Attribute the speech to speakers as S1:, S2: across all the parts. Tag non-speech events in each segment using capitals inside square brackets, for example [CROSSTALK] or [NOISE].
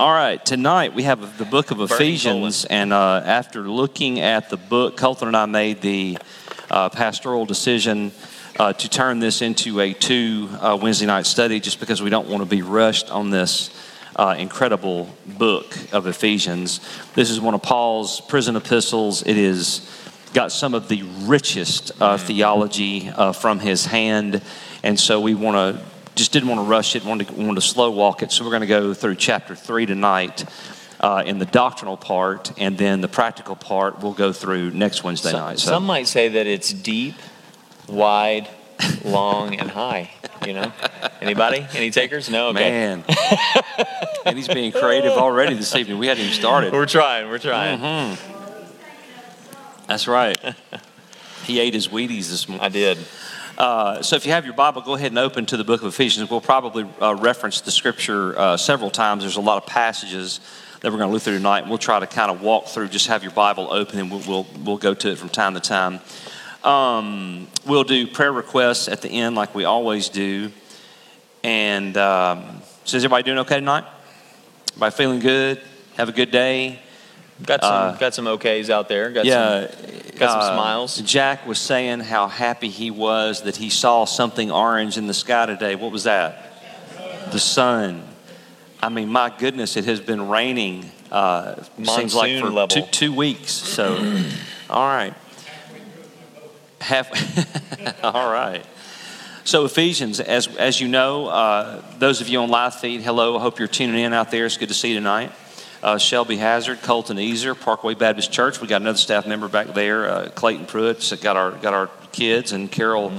S1: All right, tonight we have the book of Ephesians, and uh, after looking at the book, Colton and I made the uh, pastoral decision uh, to turn this into a two uh, Wednesday night study just because we don't want to be rushed on this uh, incredible book of Ephesians. This is one of Paul's prison epistles. It is got some of the richest uh, theology uh, from his hand, and so we want to just didn't want to rush it, wanted to, wanted to slow walk it. So we're going to go through chapter three tonight uh, in the doctrinal part, and then the practical part we'll go through next Wednesday
S2: Some,
S1: night. So
S2: some might say that it's deep, wide, long, and high. You know, anybody? Any takers? No. Okay.
S1: man, and he's being creative already this evening. We hadn't even started.
S2: We're trying. We're trying.
S1: Mm-hmm. That's right. He ate his Wheaties this morning.
S2: I did.
S1: Uh, so if you have your Bible, go ahead and open to the book of Ephesians. We'll probably uh, reference the scripture uh, several times. There's a lot of passages that we're going to look through tonight. We'll try to kind of walk through. Just have your Bible open, and we'll we'll, we'll go to it from time to time. Um, we'll do prayer requests at the end, like we always do. And um, so, is everybody doing okay tonight? Everybody feeling good? Have a good day.
S2: Got some.
S1: Uh,
S2: got some OKs out there. Got
S1: yeah,
S2: some. got some
S1: uh,
S2: smiles.
S1: Jack was saying how happy he was that he saw something orange in the sky today. What was that? The sun. I mean, my goodness, it has been raining. Uh, seems like for
S2: level.
S1: two, two weeks. So, [CLEARS THROAT] all right. Half. [LAUGHS] all right. So Ephesians, as as you know, uh, those of you on live feed, hello. I hope you're tuning in out there. It's good to see you tonight. Uh, Shelby Hazard, Colton Easer, Parkway Baptist Church. We got another staff member back there, uh, Clayton Pruitt. Got our got our kids, and Carol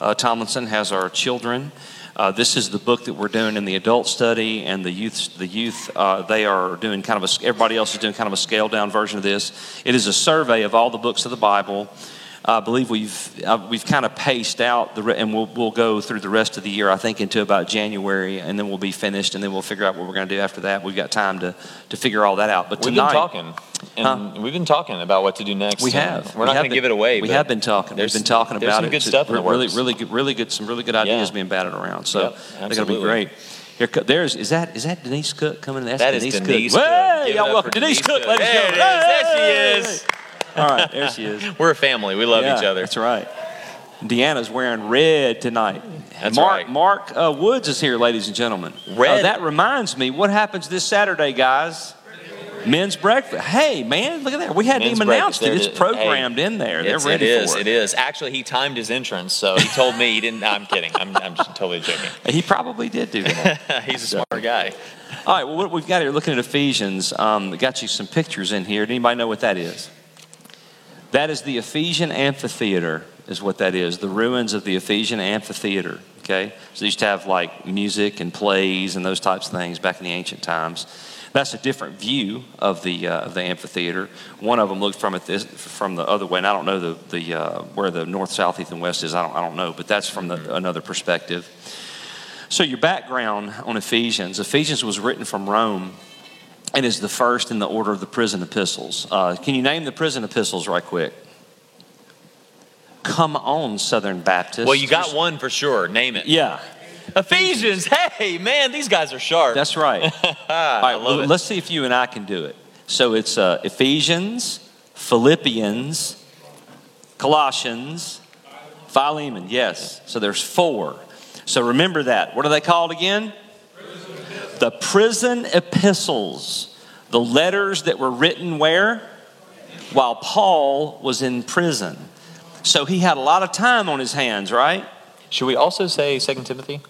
S1: uh, Tomlinson has our children. Uh, this is the book that we're doing in the adult study, and the youth. The youth uh, they are doing kind of a. Everybody else is doing kind of a scaled down version of this. It is a survey of all the books of the Bible. I believe we've uh, we've kind of paced out the re- and we'll we'll go through the rest of the year. I think into about January, and then we'll be finished, and then we'll figure out what we're going to do after that. We've got time to to figure all that out. But
S2: We've
S1: tonight,
S2: been talking, and we've been talking about what to do next.
S1: we have.
S2: We're
S1: We
S2: not going to give it away.
S1: We have been talking. We've been talking about
S2: some
S1: it.
S2: good
S1: It's
S2: stuff in the
S1: really,
S2: works.
S1: really, good, really good. Some really good ideas
S2: Yeah.
S1: being batted around. So
S2: Yep,
S1: they're going to be great. Here, there's is that is that Denise Cook coming? That's
S2: That is
S1: Denise,
S2: Denise
S1: Cook.
S2: Cook.
S1: Hey, y'all welcome Denise,
S2: Denise
S1: Cook,
S2: Cook.
S1: ladies and gentlemen.
S2: There she is. [LAUGHS]
S1: All right, there she is.
S2: We're a family. We love
S1: Yeah,
S2: each other.
S1: That's right. Deanna's wearing red tonight.
S2: That's
S1: Mark,
S2: right.
S1: Mark uh, Woods is here, ladies and gentlemen.
S2: Red.
S1: Uh, that reminds me, what happens this Saturday, guys? Men's breakfast. Hey, man, look at that. We hadn't
S2: Men's
S1: even announced it. It's
S2: There it is.
S1: programmed in there. They're ready
S2: it is.
S1: for
S2: It
S1: it.
S2: is. Actually, he timed his entrance, so he told me he didn't. I'm kidding. I'm, I'm just totally joking. [LAUGHS]
S1: He probably did do that. [LAUGHS]
S2: He's a smart guy.
S1: All right, well, what we've got here, looking at Ephesians, um, got you some pictures in here. Does anybody know what that is? That is the Ephesian amphitheater, is what that is. The ruins of the Ephesian amphitheater. Okay, so they used to have like music and plays and those types of things back in the ancient times. That's a different view of the uh, of the amphitheater. One of them looked from it this from the other way, and I don't know the the uh, where the north, south, east, and west is. I don't I don't know, but that's from the, another perspective. So, your background on Ephesians Ephesians was written from Rome and is the first in the order of the prison epistles. Uh, can you name the prison epistles right quick? Come on, Southern Baptists.
S2: Well, you got one for sure. Name it.
S1: Yeah,
S2: Ephesians. Hey, man, these guys are sharp.
S1: that's right. [LAUGHS] All right, I
S2: love
S1: well,
S2: it.
S1: let's see if you and I can do it. So, it's uh, Ephesians, Philippians, Colossians, Philemon. Yes. So, there's four. So, remember that. What are they called again? The prison epistles, the letters that were written where? While Paul was in prison. So he had a lot of time on his hands, right?
S2: Should we also say Second Timothy?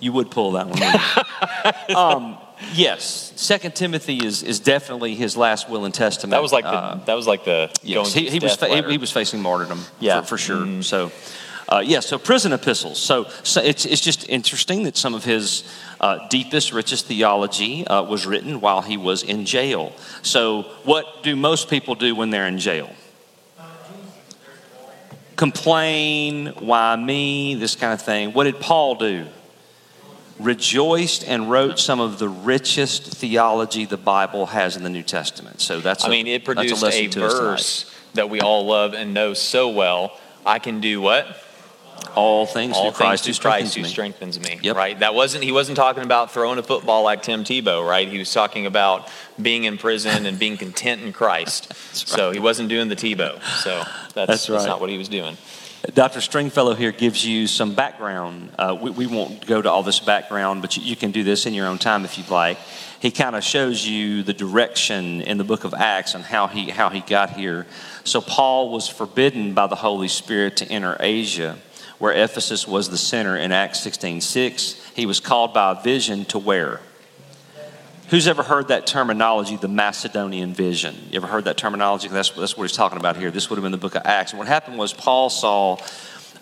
S1: You would pull that one. [LAUGHS] um, yes, Second Timothy is, is definitely his last will and testament.
S2: That was like the.
S1: Uh,
S2: that was like the.
S1: yes,
S2: going
S1: he,
S2: to
S1: he was fa- he, he was facing martyrdom.
S2: Yeah.
S1: for, for sure.
S2: Mhm.
S1: So. Uh, yeah, so prison epistles. So, so it's, it's just interesting that some of his uh, deepest, richest theology uh, was written while he was in jail. So, what do most people do when they're in jail? Complain, why me, this kind of thing. What did Paul do? Rejoiced and wrote some of the richest theology the Bible has in the New Testament. So that's
S2: I
S1: a-
S2: mean, it produced a
S1: tonight.
S2: verse that we all love and know so well. I can do what?
S1: All things
S2: all
S1: through Christ
S2: things through Christ
S1: strengthens
S2: who
S1: me.
S2: strengthens me.
S1: Yep.
S2: Right. That wasn't. He wasn't talking about throwing a football like Tim Tebow. Right. He was talking about being in prison and being content in Christ. [LAUGHS] So he wasn't doing the Tebow. So that's,
S1: That's right.
S2: not what he was doing.
S1: Dr. Stringfellow here gives you some background. Uh, we, we won't go to all this background, but you, you can do this in your own time if you'd like. He kind of shows you the direction in the book of Acts and how he, how he got here. So, Paul was forbidden by the Holy Spirit to enter Asia, where Ephesus was the center in Acts 16 6. He was called by a vision to where? Who's ever heard that terminology, the Macedonian vision? You ever heard that terminology? That's, that's what he's talking about here. This would have been the book of Acts. And what happened was Paul saw,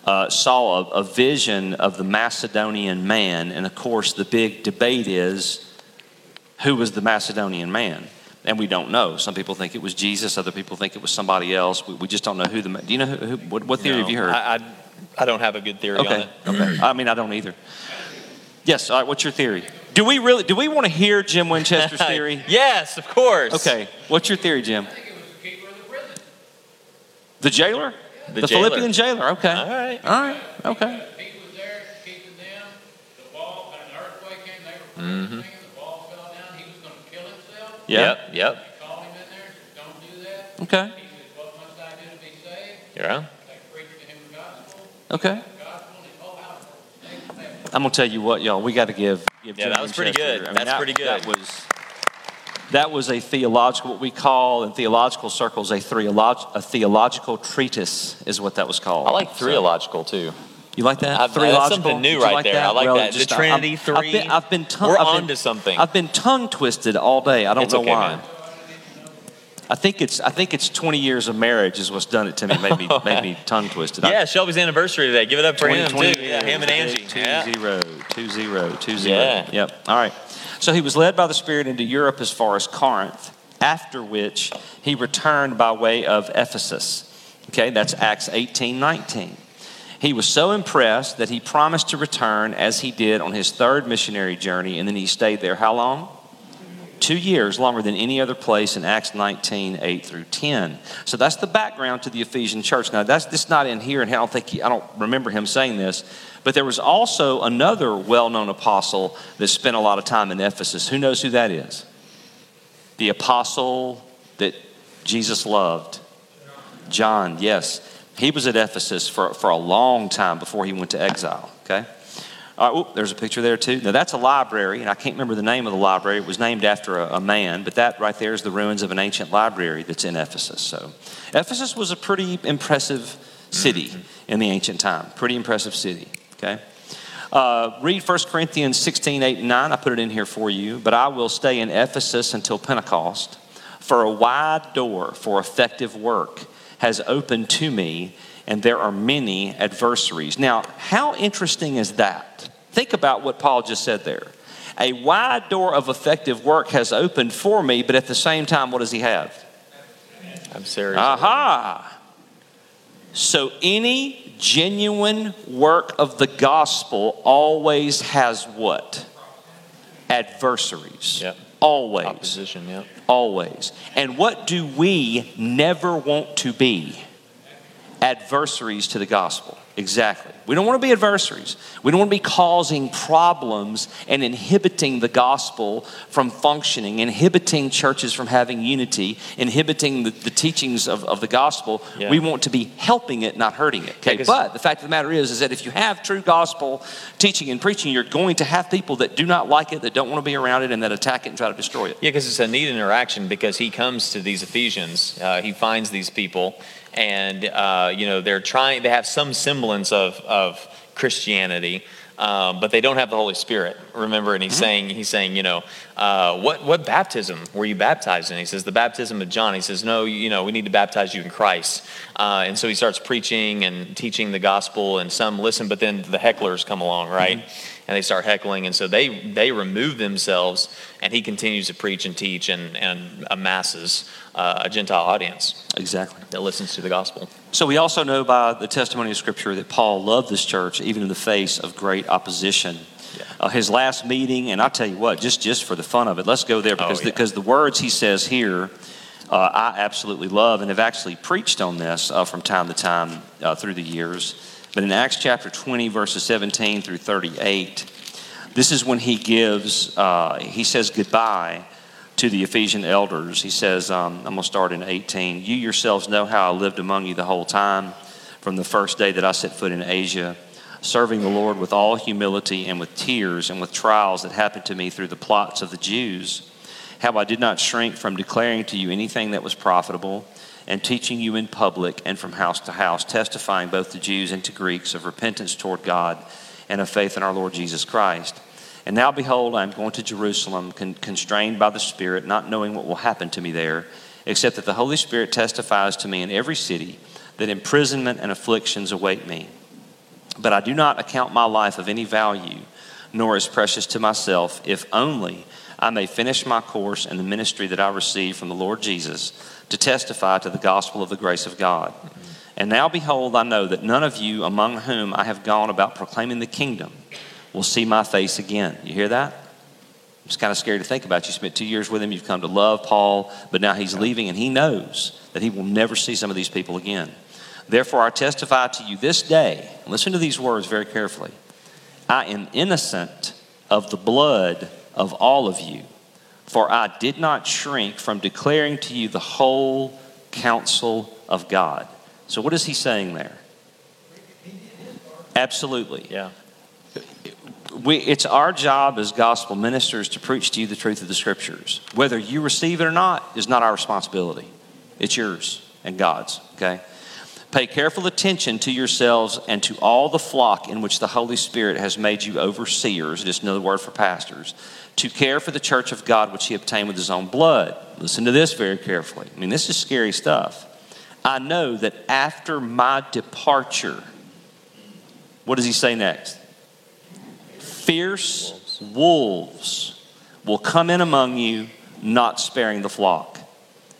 S1: uh, saw a, a vision of the Macedonian man. And of course, the big debate is who was the Macedonian man? And we don't know. Some people think it was Jesus, other people think it was somebody else. We, we just don't know who the. Do you know who, who, what, what theory
S2: No,
S1: have you heard?
S2: I, I, I don't have a good theory on
S1: Okay.
S2: it.
S1: Okay. I mean, I don't either. Yes. All right. What's your theory? Do we really? Do we want to hear Jim Winchester's [LAUGHS] theory?
S2: yes, of course.
S1: Okay. What's your theory, Jim? The jailer?
S2: The
S1: The,
S2: jailer.
S1: Philippian jailer. Okay.
S2: All right.
S1: All right. Okay.
S3: He was there keeping them. The wall, and an earthquake came. They were
S2: Mm-hmm.
S3: singing. The wall fell down. He was going to kill himself.
S2: Yep. Yep.
S3: They called him in there. Said, "Don't do that."
S1: Okay.
S3: He saved.
S1: I'm gonna tell you what, y'all. We got to give. give
S2: Yeah,
S1: Jim
S2: that was pretty
S1: Winchester-
S2: good. That's
S1: that,
S2: pretty good.
S1: That was. That was a theological, what we call in theological circles, a, theolog- a theological treatise, is what that was called.
S2: I like
S1: So-
S2: theological too.
S1: You like that?
S2: I've- that's
S1: Theological?
S2: something new right there. I like
S1: Well,
S2: that.
S1: it
S2: The Trinity,
S1: I'm-
S2: three.
S1: I've been, I've been tongue,
S2: We're
S1: I've been-
S2: onto something.
S1: I've been tongue twisted all day. I don't
S2: It's
S1: know
S2: okay,
S1: why.
S2: man.
S1: I think it's I think it's 20 years of marriage is what's done it to me. Made me made me [LAUGHS] tongue twisted.
S2: Yeah, Shelby's anniversary today. Give it up for
S1: 20,
S2: him
S1: 20
S2: too. Yeah, him and Angie.
S1: Two
S2: Yeah.
S1: zero, two zero, two zero.
S2: Yeah.
S1: Yep. All right. So he was led by the Spirit into Europe as far as Corinth, after which he returned by way of Ephesus. Okay, that's Acts 18, 19. He was so impressed that he promised to return as he did on his third missionary journey, and then he stayed there how long? Two years, longer than any other place in Acts 19, 8 through 10. So that's the background to the Ephesian church. Now, that's this not in here, and I don't think he, I don't remember him saying this, but there was also another well known apostle that spent a lot of time in Ephesus. Who knows who that is? The apostle that Jesus loved. John, yes. He was at Ephesus for, for a long time before he went to exile, okay? Right, oop, there's a picture there too. Now that's a library, and I can't remember the name of the library. It was named after a, a man, but that right there is the ruins of an ancient library that's in Ephesus. So, Ephesus was a pretty impressive city in the ancient time. Pretty impressive city. Okay. Uh, read 1 Corinthians 16, 8, and 9. I put it in here for you. But I will stay in Ephesus until Pentecost, for a wide door for effective work has opened to me, and there are many adversaries. Now, how interesting is that? Think about what Paul just said there. A wide door of effective work has opened for me, but at the same time, what does he have?
S2: I'm serious.
S1: Aha! So any genuine work of the gospel always has what? Adversaries.
S2: Yep.
S1: Always.
S2: Opposition. Yep.
S1: Always. And what do we never want to be? Adversaries to the gospel. Exactly. We don't want to be adversaries. We don't want to be causing problems and inhibiting the gospel from functioning, inhibiting churches from having unity, inhibiting the, the teachings of, of the gospel.
S2: Yeah.
S1: We want to be helping it, not hurting it. Okay.
S2: Yeah,
S1: but the fact of the matter is, is that if you have true gospel teaching and preaching, you're going to have people that do not like it, that don't want to be around it, and that attack it and try to destroy it.
S2: Yeah, because it's a neat interaction because he comes to these Ephesians, uh, he finds these people, and uh, you know they're trying. They have some semblance of of Christianity, um, but they don't have the Holy Spirit. Remember, and he's saying he's saying you know uh, what what baptism were you baptized in? He says the baptism of John. He says no, you know we need to baptize you in Christ, uh, and so he starts preaching and teaching the gospel, and some listen, but then the hecklers come along, right? And they start heckling and so they they remove themselves and he continues to preach and teach and and amasses uh, a gentile audience
S1: Exactly.
S2: that listens to the gospel
S1: So we also know by the testimony of Scripture that Paul loved this church even in the face of great opposition.
S2: Yeah.
S1: Uh, his last meeting, and I'll tell you what, just just for the fun of it, let's go there because
S2: Oh, yeah.
S1: because the words he says here, uh, I absolutely love and have actually preached on this uh, from time to time uh, through the years. But in Acts chapter 20, verses 17 through 38, this is when he gives, uh, he says goodbye to the Ephesian elders. He says, um, I'm going to start in 18. You yourselves know how I lived among you the whole time from the first day that I set foot in Asia, serving the Lord with all humility and with tears and with trials that happened to me through the plots of the Jews. How I did not shrink from declaring to you anything that was profitable and teaching you in public and from house to house, testifying both to Jews and to Greeks of repentance toward God and of faith in our Lord Jesus Christ. And now, behold, I am going to Jerusalem, con- constrained by the Spirit, not knowing what will happen to me there, except that the Holy Spirit testifies to me in every city that imprisonment and afflictions await me. But I do not account my life of any value, nor as precious to myself, if only I may finish my course in the ministry that I received from the Lord Jesus to testify to the gospel of the grace of God. And now, behold, I know that none of you among whom I have gone about proclaiming the kingdom will see my face again. You hear that? It's kind of scary to think about. You spent two years with him, you've come to love Paul, but now he's leaving, and he knows that he will never see some of these people again. Therefore, I testify to you this day, listen to these words very carefully I am innocent of the blood of all of you, for I did not shrink from declaring to you the whole counsel of God. So, what is he saying there? Absolutely.
S2: Yeah.
S1: We, it's our job as gospel ministers to preach to you the truth of the scriptures. Whether you receive it or not is not our responsibility. It's yours and God's, okay? Pay careful attention to yourselves and to all the flock in which the Holy Spirit has made you overseers, just another word for pastors, to care for the church of God which he obtained with his own blood. Listen to this very carefully. I mean, this is scary stuff. I know that after my departure, what does he say next? Fierce wolves will come in among you, not sparing the flock.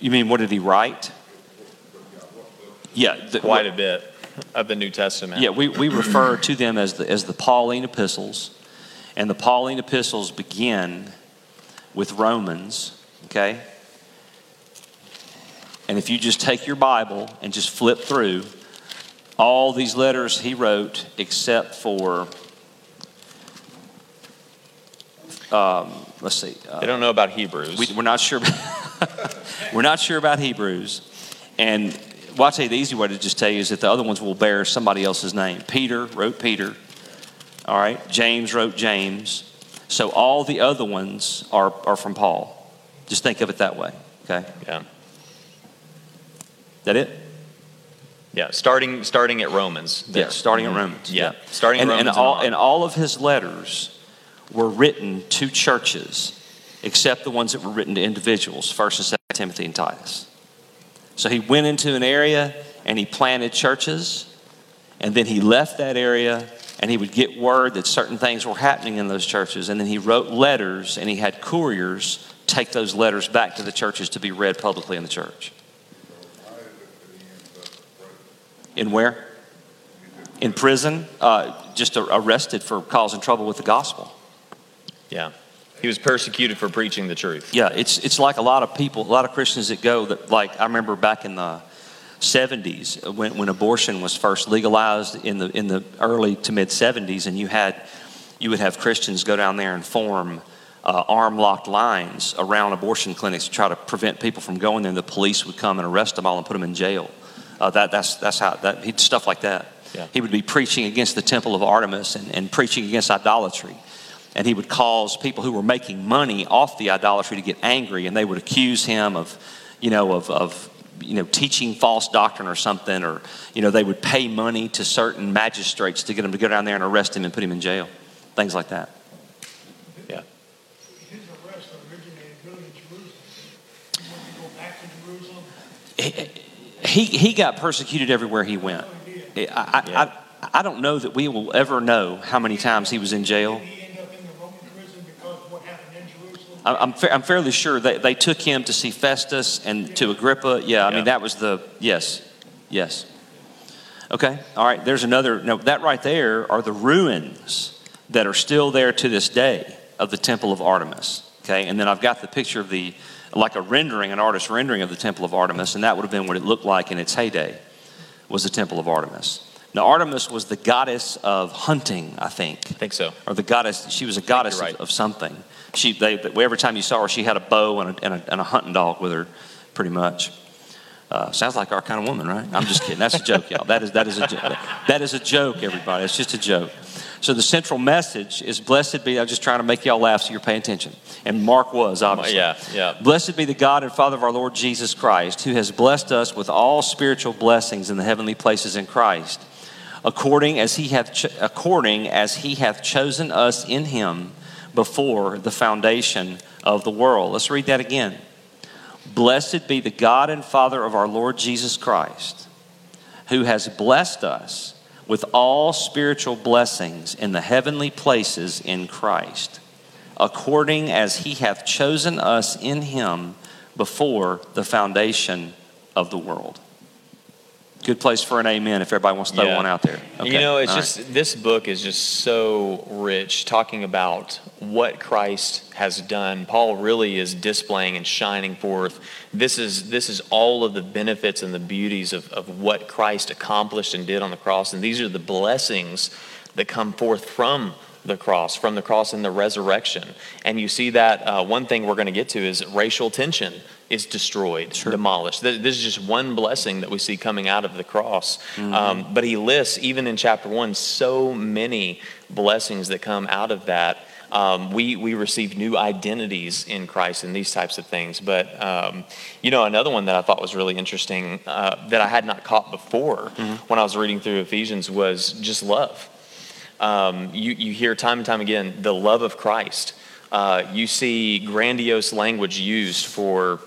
S1: You mean what did he write? Yeah, the,
S2: Quite a bit of the New Testament.
S1: Yeah, we, we [CLEARS THROAT] refer to them as the, as the Pauline epistles. And the Pauline epistles begin with Romans, okay? And if you just take your Bible and just flip through all these letters he wrote, except for, um, let's see, uh,
S2: They don't know about Hebrews.
S1: we, we're not sure. [LAUGHS] we're not sure about Hebrews, and well, I'll tell you the easy way to just tell you is that the other ones will bear somebody else's name. Peter wrote Peter. All right. James wrote James. So all the other ones are, are from Paul. Just think of it that way. Okay.
S2: yeah.
S1: That it?
S2: Yeah. Starting starting at Romans. there.
S1: Yeah. Starting at Romans.
S2: Yeah. Starting at
S1: and,
S2: Romans
S1: and
S2: and
S1: all and all of his letters were written to churches, except the ones that were written to individuals. First and Second Timothy and Titus. So he went into an area and he planted churches, and then he left that area and he would get word that certain things were happening in those churches, and then he wrote letters and he had couriers take those letters back to the churches to be read publicly in the church. In where? In prison, uh, just arrested for causing trouble with the gospel.
S2: Yeah. He was persecuted for preaching the truth.
S1: Yeah, it's it's like a lot of people, a lot of Christians that go that like I remember back in the 70s when, when abortion was first legalized in the in the early to mid 70s, and you had you would have Christians go down there and form uh, arm locked lines around abortion clinics to try to prevent people from going there. And the police would come and arrest them all and put them in jail. Uh, that that's that's how that he stuff like that.
S2: Yeah.
S1: He would be preaching against the temple of Artemis and, and preaching against idolatry and he would cause people who were making money off the idolatry to get angry and they would accuse him of you know of, of you know teaching false doctrine or something or you know they would pay money to certain magistrates to get him to go down there and arrest him and put him in jail things like that
S2: Yeah.
S4: His arrest originated in Jerusalem. He go back to Jerusalem.
S1: he, he got persecuted everywhere he went I, I,
S2: Yeah.
S1: I, I don't know that we will ever know how many times he was in jail.
S4: Did he end up in the Roman prison because of what happened in Jerusalem?
S1: I- I'm, fa- I'm fairly sure they, they took him to see Festus and to Agrippa. Yeah, I
S2: Yeah.
S1: mean, that was the, yes, yes. Okay, all right, there's another, no, that right there are the ruins that are still there to this day of the Temple of Artemis. Okay, and then I've got the picture of the, like a rendering, an artist's rendering of the Temple of Artemis, and that would have been what it looked like in its heyday, was the Temple of Artemis. Now, Artemis was the goddess of hunting, I think
S2: I think so.
S1: or the goddess. She was a goddess
S2: you're
S1: of, of something. She, they, every time you saw her, she had a bow and a, and a, and a hunting dog with her, pretty much. Uh, sounds like our kind of woman, right? I'm just kidding. That's a joke, y'all. That is that is a jo- that is a joke, everybody. It's just a joke. So the central message is blessed be. I'm just trying to make y'all laugh, so you're paying attention. And Mark was obviously.
S2: Yeah, yeah.
S1: Blessed be the God and Father of our Lord Jesus Christ, who has blessed us with all spiritual blessings in the heavenly places in Christ, according as he hath ch- according as he hath chosen us in him before the foundation of the world. Let's read that again. Blessed be the God and Father of our Lord Jesus Christ, who has blessed us with all spiritual blessings in the heavenly places in Christ, according as he hath chosen us in him before the foundation of the world. Good place for an amen if everybody wants to throw
S2: Yeah.
S1: one out there.
S2: You know, it's
S1: all right.
S2: just this book is just so rich, talking about what Christ has done. Paul really is displaying and shining forth. This is this is all of the benefits and the beauties of, of what Christ accomplished and did on the cross, and these are the blessings that come forth from the cross, from the cross and the resurrection. And you see that uh, one thing we're going to get to is racial tension is destroyed, demolished. This is just one blessing that we see coming out of the cross. Um, but he lists, even in chapter one, so many blessings that come out of that. Um, we, we receive new identities in Christ and these types of things. But, um, you know, another one that I thought was really interesting uh, that I had not caught before when I was reading through Ephesians was just love um, you, you hear time and time again the love of Christ. Uh, you see grandiose language used for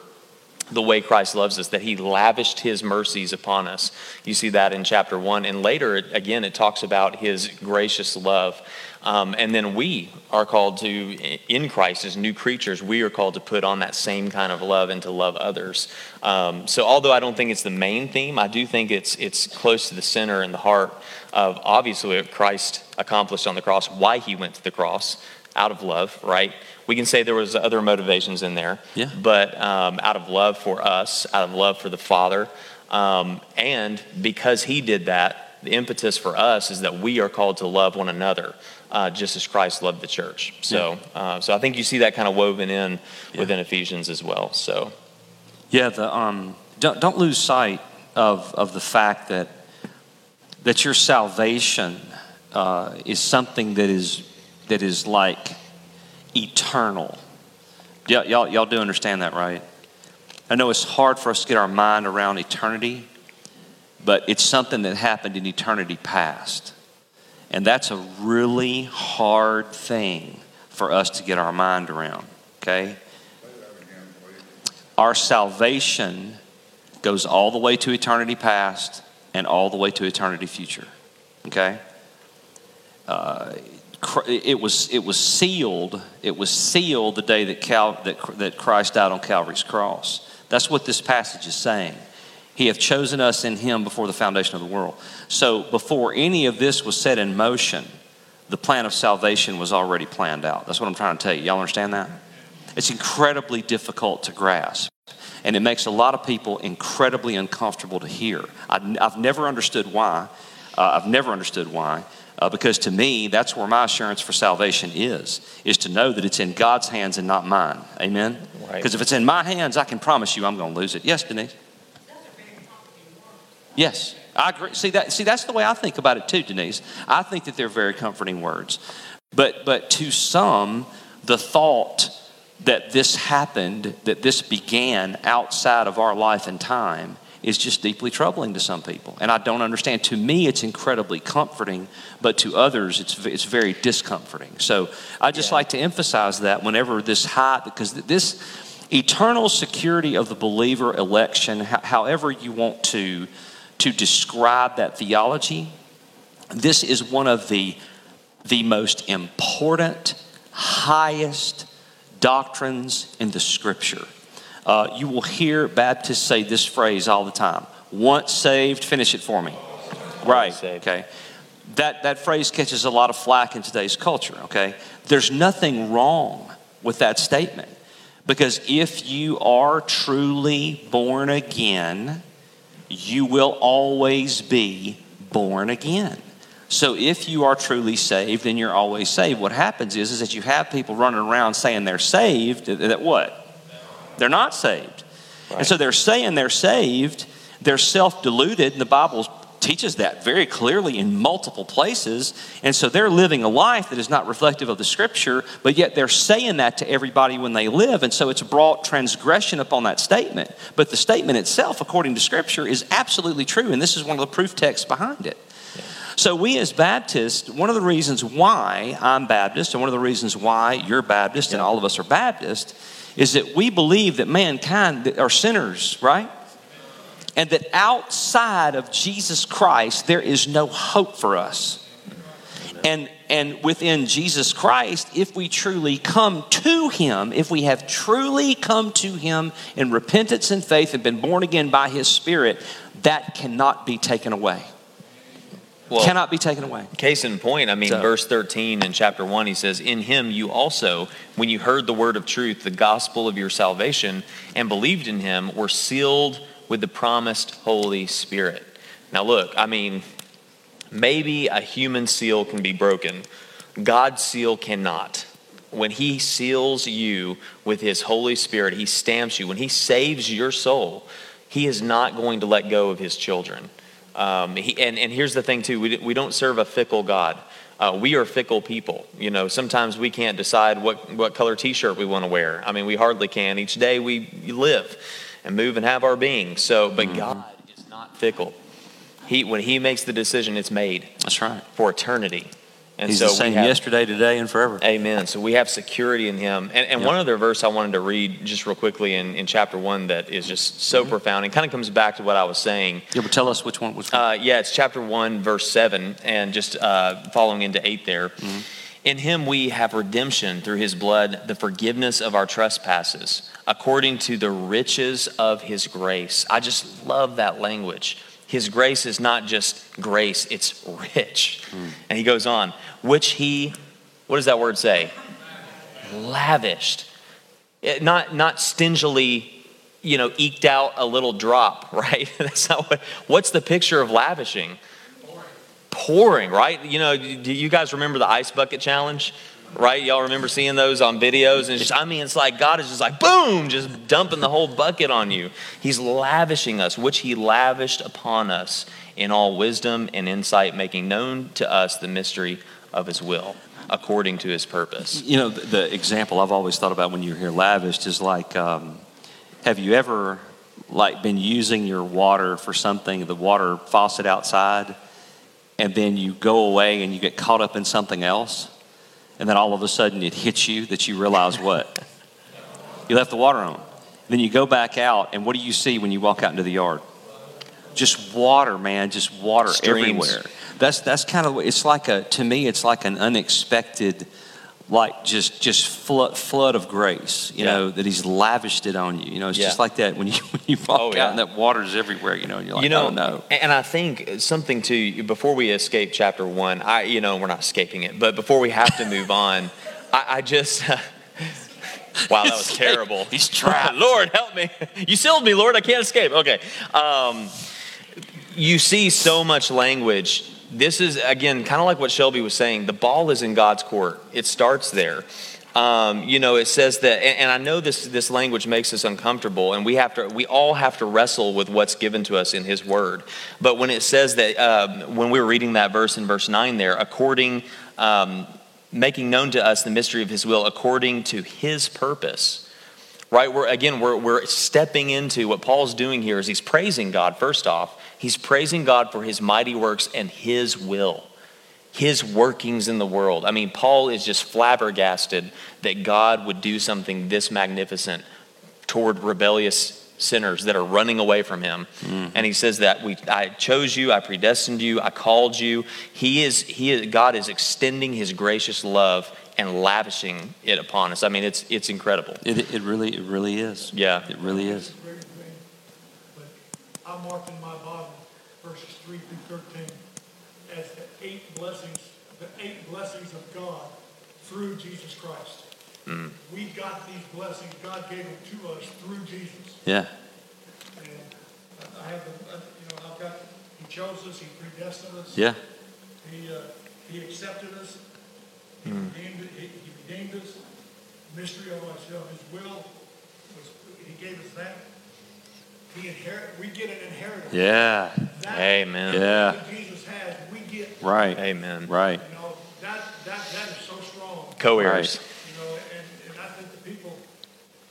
S2: the way Christ loves us, that he lavished his mercies upon us. You see that in chapter one. And later, again, it talks about his gracious love. Um, and then we are called to, in Christ, as new creatures, we are called to put on that same kind of love and to love others. Um, so, although I don't think it's the main theme, I do think it's, it's close to the center and the heart of obviously what Christ accomplished on the cross, why he went to the cross out of love, right? We can say there was other motivations in there,
S1: Yeah.
S2: but um, out of love for us, out of love for the Father, um, and because He did that, the impetus for us is that we are called to love one another, uh, just as Christ loved the church. So, uh, so I think you see that kind of woven in within Ephesians as well. So,
S1: Yeah, the, um, don't, don't lose sight of, of the fact that, that your salvation uh, is something that is, that is like eternal. Y'all, y'all, y'all do understand that, right? I know it's hard for us to get our mind around eternity, but it's something that happened in eternity past. And that's a really hard thing for us to get our mind around, okay? Our salvation goes all the way to eternity past and all the way to eternity future. Okay? Uh, it was it was sealed. It was sealed the day that Cal, that that Christ died on Calvary's cross. That's what this passage is saying. He hath chosen us in Him before the foundation of the world. So before any of this was set in motion, the plan of salvation was already planned out. That's what I'm trying to tell you. Y'all understand that? It's incredibly difficult to grasp. And it makes a lot of people incredibly uncomfortable to hear. I, I've never understood why. Uh, I've never understood why. Uh, because to me, that's where my assurance for salvation is, is to know that it's in God's hands and not mine. Amen?
S2: Right.
S1: Because if it's in my hands, I can promise you I'm going to lose it. Yes, Denise? Yes, I agree. See that? See, that's the way I think about it too, Denise. I think that they're very comforting words. But but to some, the thought that this happened, that this began outside of our life and time, is just deeply troubling to some people. And I don't understand. To me, it's incredibly comforting, but to others, it's it's very discomforting. So I just
S2: Yeah.
S1: like to emphasize that whenever this high, because this eternal security of the believer election, however you want to to describe that theology, this is one of the, the most important, highest doctrines in the scripture. Uh, you will hear Baptists say this phrase all the time once saved, finish it for me. Right, okay. That, that phrase catches a lot of flack in today's culture, okay? There's nothing wrong with that statement because if you are truly born again, you will always be born again. So if you are truly saved and you're always saved, what happens is, is that you have people running around saying they're saved, that what? They're not saved. And so they're saying they're saved, they're self deluded, and the Bible teaches that very clearly in multiple places. And so they're living a life that is not reflective of the scripture, but yet they're saying that to everybody when they live. And so it's brought transgression upon that statement. But the statement itself, according to scripture, is absolutely true. And this is one of the proof texts behind it. So, we as Baptists, one of the reasons why I'm Baptist, and one of the reasons why you're Baptist, and all of us are Baptist, is that we believe that mankind are sinners, right? And that outside of Jesus Christ, there is no hope for us. And, and within Jesus Christ, if we truly come to Him, if we have truly come to Him in repentance and faith and been born again by His Spirit, that cannot be taken away.
S2: Well,
S1: cannot be taken away.
S2: Case in point, I mean,
S1: So-
S2: verse 13 in chapter 1, he says, In him you also, when you heard the word of truth, the gospel of your salvation, and believed in him, were sealed with the promised Holy Spirit. Now, look, I mean, maybe a human seal can be broken, God's seal cannot. When he seals you with his Holy Spirit, he stamps you. When he saves your soul, he is not going to let go of his children. Um, he, and, and here's the thing, too we, we don't serve a fickle God. Uh, we are fickle people. You know, sometimes we can't decide what, what color t shirt we want to wear. I mean, we hardly can. Each day we live and move and have our being. So, but God is not fickle. He, when He makes the decision, it's made
S1: That's right.
S2: for eternity. And
S1: He's
S2: so
S1: the same
S2: have-
S1: yesterday, today, and forever.
S2: Amen. So we have security in him. And, and one other verse I wanted to read just real quickly in, in chapter one that is just so profound and kind of comes back to what I was saying.
S1: Yeah, but tell us which one. Which one?
S2: Uh, yeah, it's chapter 1, verse 7, and just uh, following into 8 there. In him we have redemption through his blood, the forgiveness of our trespasses, according to the riches of his grace. I just love that language. His grace is not just grace, it's rich. And he goes on, which he, what does that word say? Lavished. Eh, Not, not stingily you know, eked out a little drop, [LAUGHS] right? That's not what, what's the picture of lavishing? Pouring, right? You know, do you guys remember the ice bucket challenge? Right? Y'all remember seeing those on videos? And just, I mean, it's like God is just like, boom, just dumping the whole bucket on you. He's lavishing us, which He lavished upon us in all wisdom and insight, making known to us the mystery of His will according to His purpose.
S1: You know, the, the example I've always thought about when you hear lavished is like, um, have you ever like been using your water for something, the water faucet outside, and then you go away and you get caught up in something else, and then all of a sudden it hits you that you realize what? You left the water on. Then you go back out, and what do you see when you walk out into the yard? Just water, man, just water
S2: Streams.
S1: everywhere. That's that's kind of it's like a to me it's like an unexpected like just just flood flood of grace, you
S2: Yeah.
S1: know, that he's lavished it on you. You know, it's
S2: Yeah.
S1: just like that when you [LAUGHS] when you walk
S2: Oh,
S1: out
S2: yeah.
S1: and that water's everywhere, you know, and you're like,
S2: you know,
S1: oh no.
S2: and I think something too. Before we escape chapter one, I you know we're not escaping it, but before we have to move on, [LAUGHS] I, I just. [LAUGHS] Wow, that was terrible.
S1: He's trapped.
S2: Lord, help me. You sealed me, Lord. I can't escape. Okay. Um, you see so much language. This is, again, kind of like what Shelby was saying. The ball is in God's court, it starts there. Um, you know, it says that, and, and I know this this language makes us uncomfortable, and we have to, we all have to wrestle with what's given to us in His Word. But when it says that, um, when we were reading that verse in verse nine, there, according, um, making known to us the mystery of His will, according to His purpose right we're again we're, we're stepping into what paul's doing here is he's praising god first off he's praising god for his mighty works and his will his workings in the world i mean paul is just flabbergasted that god would do something this magnificent toward rebellious sinners that are running away from him. Mm-hmm. And he says that we I chose you, I predestined you, I called you. He is he is God is extending his gracious love and lavishing it upon us. I mean it's it's incredible.
S1: It, it really, it really is.
S2: Yeah.
S1: It really is.
S4: It's a great thing. But I marked in my Bible verses three through thirteen as the eight blessings, the eight blessings of God through Jesus Christ. We got these blessings. God gave them to us through Jesus.
S1: Yeah.
S4: And I have, the- uh, you know, I've got, he chose us, he predestined us.
S1: Yeah.
S4: He, uh, he accepted us. He redeemed, he, he redeemed us. Mystery of myself, his will was, he gave us that. He inherit, we get an inheritance.
S1: Yeah.
S4: That-
S2: Amen.
S1: Yeah.
S4: Jesus has, we get, you
S1: Right.
S2: Amen.
S1: Right.
S4: know, that, that, that is so strong.
S2: Co-heirs.
S4: You know, and, and I think the people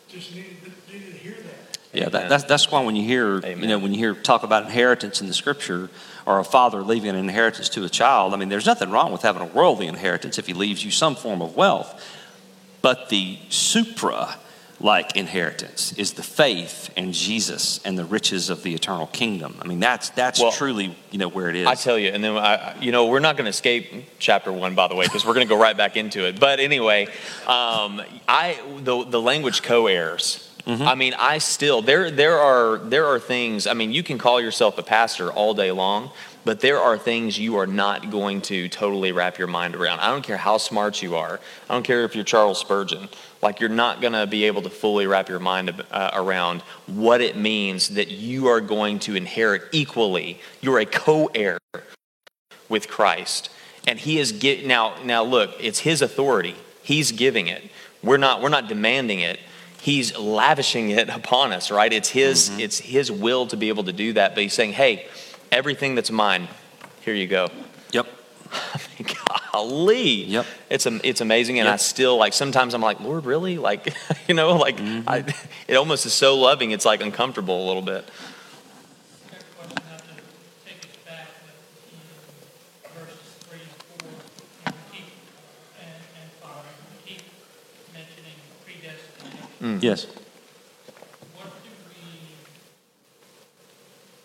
S4: just needed, needed to hear that.
S1: Yeah, that, that's, that's why when you hear, you know, when you hear talk about inheritance in the scripture or a father leaving an inheritance to a child, I mean, there's nothing wrong with having a worldly inheritance if he leaves you some form of wealth. But the supra like inheritance is the faith and Jesus and the riches of the eternal kingdom. I mean, that's, that's
S2: Well,
S1: truly, you know, where it is.
S2: I tell you, and then I, you know, we're not going to escape chapter one, by the way, because we're going to go right back into it. But anyway, um, I the the language co-heirs. I mean, I still there there are there are things. I mean, you can call yourself a pastor all day long, but there are things you are not going to totally wrap your mind around. I don't care how smart you are. I don't care if you're Charles Spurgeon. Like you're not going to be able to fully wrap your mind uh, around what it means that you are going to inherit equally. You're a co-heir with Christ. And he is get now now look, it's his authority. He's giving it. We're not we're not demanding it. He's lavishing it [LAUGHS] upon us, right? It's his it's his will to be able to do that, but he's saying, "Hey, everything that's mine, here you go."
S1: Yep. [LAUGHS]
S2: Golly.
S1: Yep.
S2: It's it's amazing and I still like sometimes I'm like, "Lord, really?" Like, [LAUGHS] you know, like mm-hmm. I, it almost is so loving, it's like uncomfortable a little bit.
S3: Got a question, not to take us back, but in verses three and four, and we keep, and, and five, we keep mentioning predestination.
S1: Yes.
S3: What do we,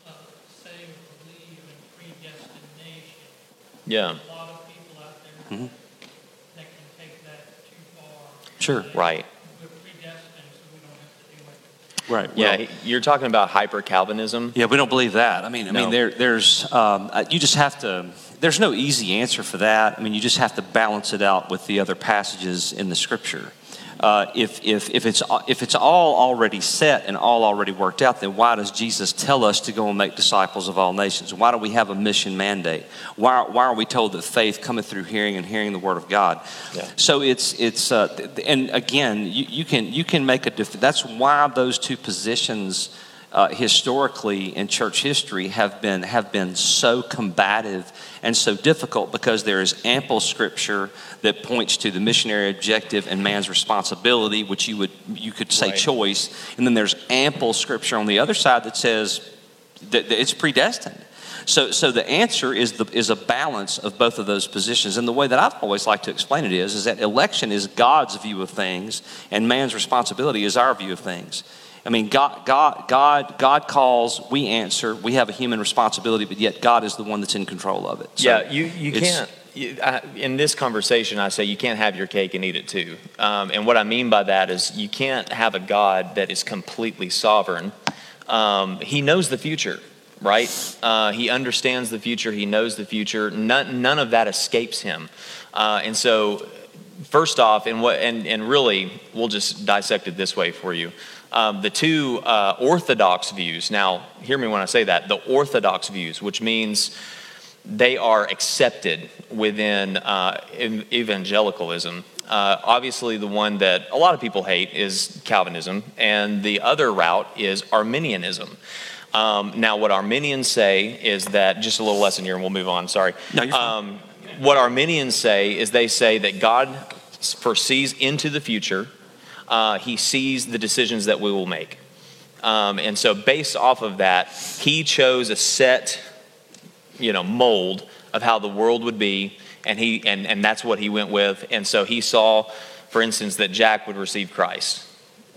S3: uh, say believe in predestination?
S2: Yeah.
S3: A lot of people out there that can take that too far.
S1: Sure.
S2: Right.
S3: We're predestined, so we don't have to do it.
S1: Right.
S2: Yeah,
S1: Well-
S2: you're talking about hyper Calvinism.
S1: Yeah, we don't believe that. I mean, I
S2: No.
S1: mean, there, there's, um, uh, you just have to. There's no easy answer for that. I mean, you just have to balance it out with the other passages in the Scripture. Uh, if, if, if, it's, if it's all already set and all already worked out, then why does Jesus tell us to go and make disciples of all nations? Why do we have a mission mandate? Why, why are we told that faith cometh through hearing and hearing the Word of God?
S2: Yeah.
S1: So it's, it's uh, and again, you, you, can, you can make a def- that's why those two positions uh, historically in church history have been have been so combative and so difficult because there is ample scripture that points to the missionary objective and man's responsibility, which you would you could say
S2: Right.
S1: choice, and then there's ample scripture on the other side that says that that it's predestined. So, so the answer is the is a balance of both of those positions. And the way that I've always liked to explain it is, is that election is God's view of things, and man's responsibility is our view of things. I mean, God, God, God, God calls, we answer, we have a human responsibility, but yet God is the one that's in control of it. So
S2: yeah, you, you can't. You, I, in this conversation, I say you can't have your cake and eat it too. Um, and what I mean by that is you can't have a God that is completely sovereign. Um, he knows the future, right? Uh, he understands the future. He knows the future. None, none of that escapes him. Uh, and so, first off, and what, and, and really, we'll just dissect it this way for you. Um, the two uh, orthodox views. Now, hear me when I say that. The orthodox views, which means they are accepted within uh, evangelicalism. Uh, obviously, the one that a lot of people hate is Calvinism, and the other route is Arminianism. Um, now, what Arminians say is that, just a little lesson here, and we'll move on, sorry.
S1: No.
S2: Um, what Arminians say is they say that God foresees into the future, uh, He sees the decisions that we will make. Um, and so, based off of that, He chose a set you know mold of how the world would be and he and, and that's what he went with and so he saw for instance that jack would receive christ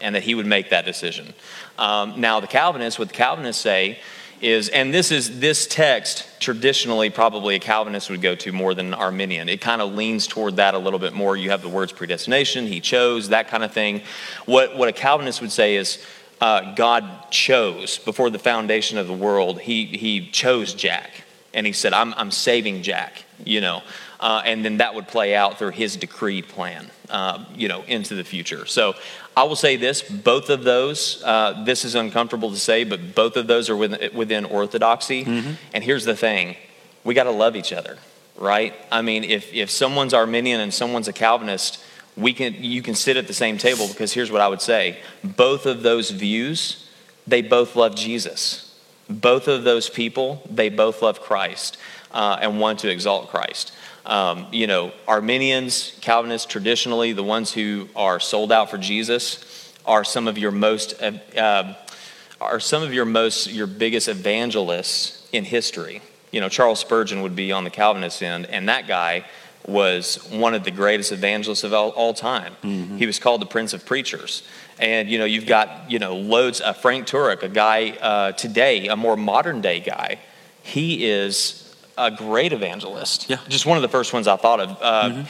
S2: and that he would make that decision. Um, now, the Calvinists, what the Calvinists say is, and this is this text traditionally probably a Calvinist would go to more than an Arminian. It kind of leans toward that a little bit more. You have the words predestination, he chose, that kind of thing. What, what a Calvinist would say is, uh, God chose before the foundation of the world, he, he chose Jack. And he said, I'm, I'm saving Jack, you know. Uh, and then that would play out through his decreed plan, uh, you know, into the future. So I will say this both of those, uh, this is uncomfortable to say, but both of those are within, within orthodoxy. Mm-hmm. And here's the thing we got to love each other, right? I mean, if, if someone's Arminian and someone's a Calvinist, we can, you can sit at the same table because here's what I would say both of those views, they both love Jesus. Both of those people, they both love Christ uh, and want to exalt Christ. Um, you know, Arminians, Calvinists, traditionally, the ones who are sold out for Jesus are some of your most, uh, uh, are some of your most, your biggest evangelists in history. You know, Charles Spurgeon would be on the Calvinist end, and that guy was one of the greatest evangelists of all, all time. Mm-hmm. He was called the Prince of Preachers. And, you know, you've got, you know, loads, uh, Frank Turek, a guy uh, today, a more modern day guy. He is a great evangelist.
S1: Yeah.
S2: Just one of the first ones I thought of. Uh, mm-hmm.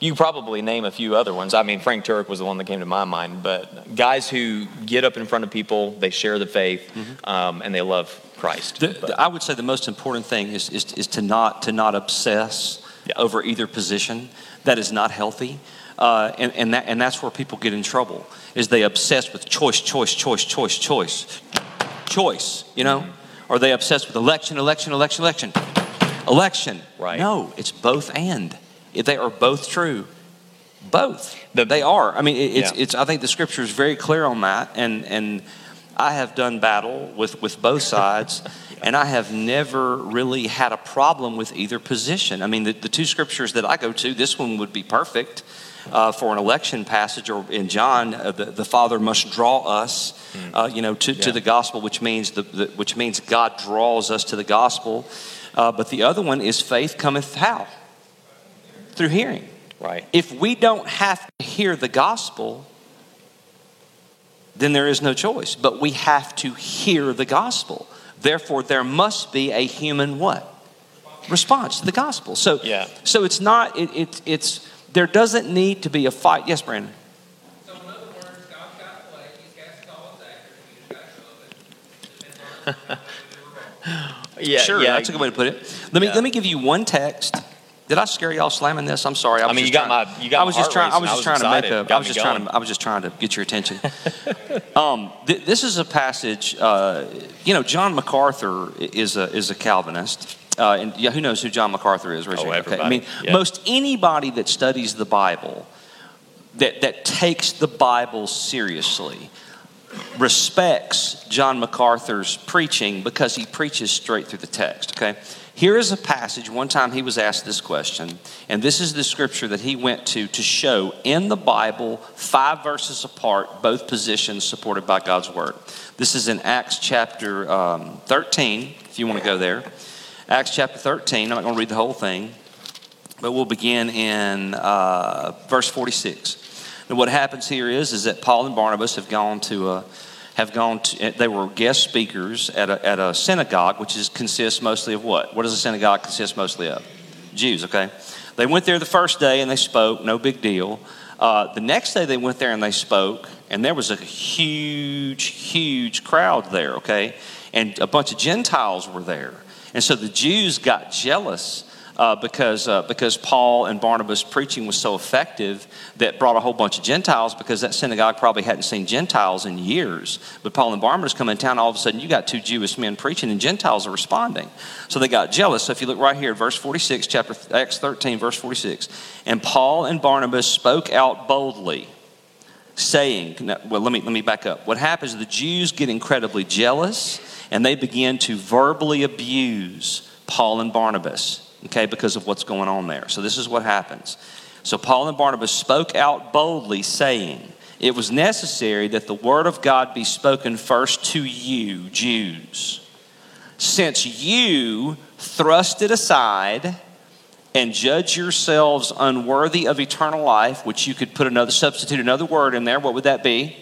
S2: You probably name a few other ones. I mean, Frank Turek was the one that came to my mind. But guys who get up in front of people, they share the faith, mm-hmm. um, and they love Christ.
S1: The, the, I would say the most important thing is, is, is to not to not obsess yeah. over either position. That is not healthy. Uh, and, and, that, and that's where people get in trouble is they obsess with choice choice choice choice choice choice you know mm-hmm. or they obsessed with election election election election election.
S2: Right.
S1: No, it's both and. They are both true. Both. The, they are. I mean, it's, yeah. it's, I think the scripture is very clear on that. And, and I have done battle with, with both [LAUGHS] sides, and I have never really had a problem with either position. I mean, the, the two scriptures that I go to, this one would be perfect. Uh, for an election passage, or in John, uh, the, the Father must draw us, hmm. uh, you know, to, yeah. to the gospel, which means the, the, which means God draws us to the gospel. Uh, but the other one is faith cometh how? Through hearing.
S2: Right.
S1: If we don't have to hear the gospel, then there is no choice. But we have to hear the gospel. Therefore, there must be a human what? Response to the gospel. So,
S2: yeah.
S1: so it's not, it, it, it's, there doesn't need to be a fight. Yes, Brandon?
S3: So, in other words, God's got a play, [LAUGHS] He's got to call us actors, it.
S1: Yeah, sure. Yeah. That's a good way to put it. Let me yeah. let me give you one text. Did I scare y'all slamming this? I'm sorry.
S2: I, I mean, you got trying, my you got.
S1: I was just trying. I was just trying
S2: excited.
S1: to make a. I was just trying to. I was just trying to get your attention. [LAUGHS] um, th- this is a passage. Uh, you know, John MacArthur is a is a Calvinist. Uh, and yeah, who knows who John MacArthur is?
S2: Oh, okay.
S1: I mean, yeah. most anybody that studies the Bible, that that takes the Bible seriously, respects John MacArthur's preaching because he preaches straight through the text, okay? Here is a passage. One time he was asked this question, and this is the scripture that he went to to show in the Bible, five verses apart, both positions supported by God's word. This is in Acts chapter um, 13, if you want to go there. Acts chapter 13, I'm not going to read the whole thing, but we'll begin in uh, verse 46. And what happens here is, is that Paul and Barnabas have gone to a, have gone to, they were guest speakers at a, at a synagogue, which is, consists mostly of what? What does a synagogue consist mostly of? Jews, okay? They went there the first day and they spoke, no big deal. Uh, the next day they went there and they spoke, and there was a huge, huge crowd there, okay? And a bunch of Gentiles were there. And so the Jews got jealous uh, because, uh, because Paul and Barnabas' preaching was so effective that brought a whole bunch of Gentiles because that synagogue probably hadn't seen Gentiles in years. But Paul and Barnabas come in town, all of a sudden you got two Jewish men preaching and Gentiles are responding. So they got jealous. So if you look right here, verse 46, chapter Acts 13, verse 46. And Paul and Barnabas spoke out boldly saying, well, let me, let me back up. What happens, the Jews get incredibly jealous and they begin to verbally abuse Paul and Barnabas okay, because of what's going on there. So this is what happens. So Paul and Barnabas spoke out boldly, saying, It was necessary that the word of God be spoken first to you, Jews, since you thrust it aside and judge yourselves unworthy of eternal life, which you could put another substitute another word in there. What would that be?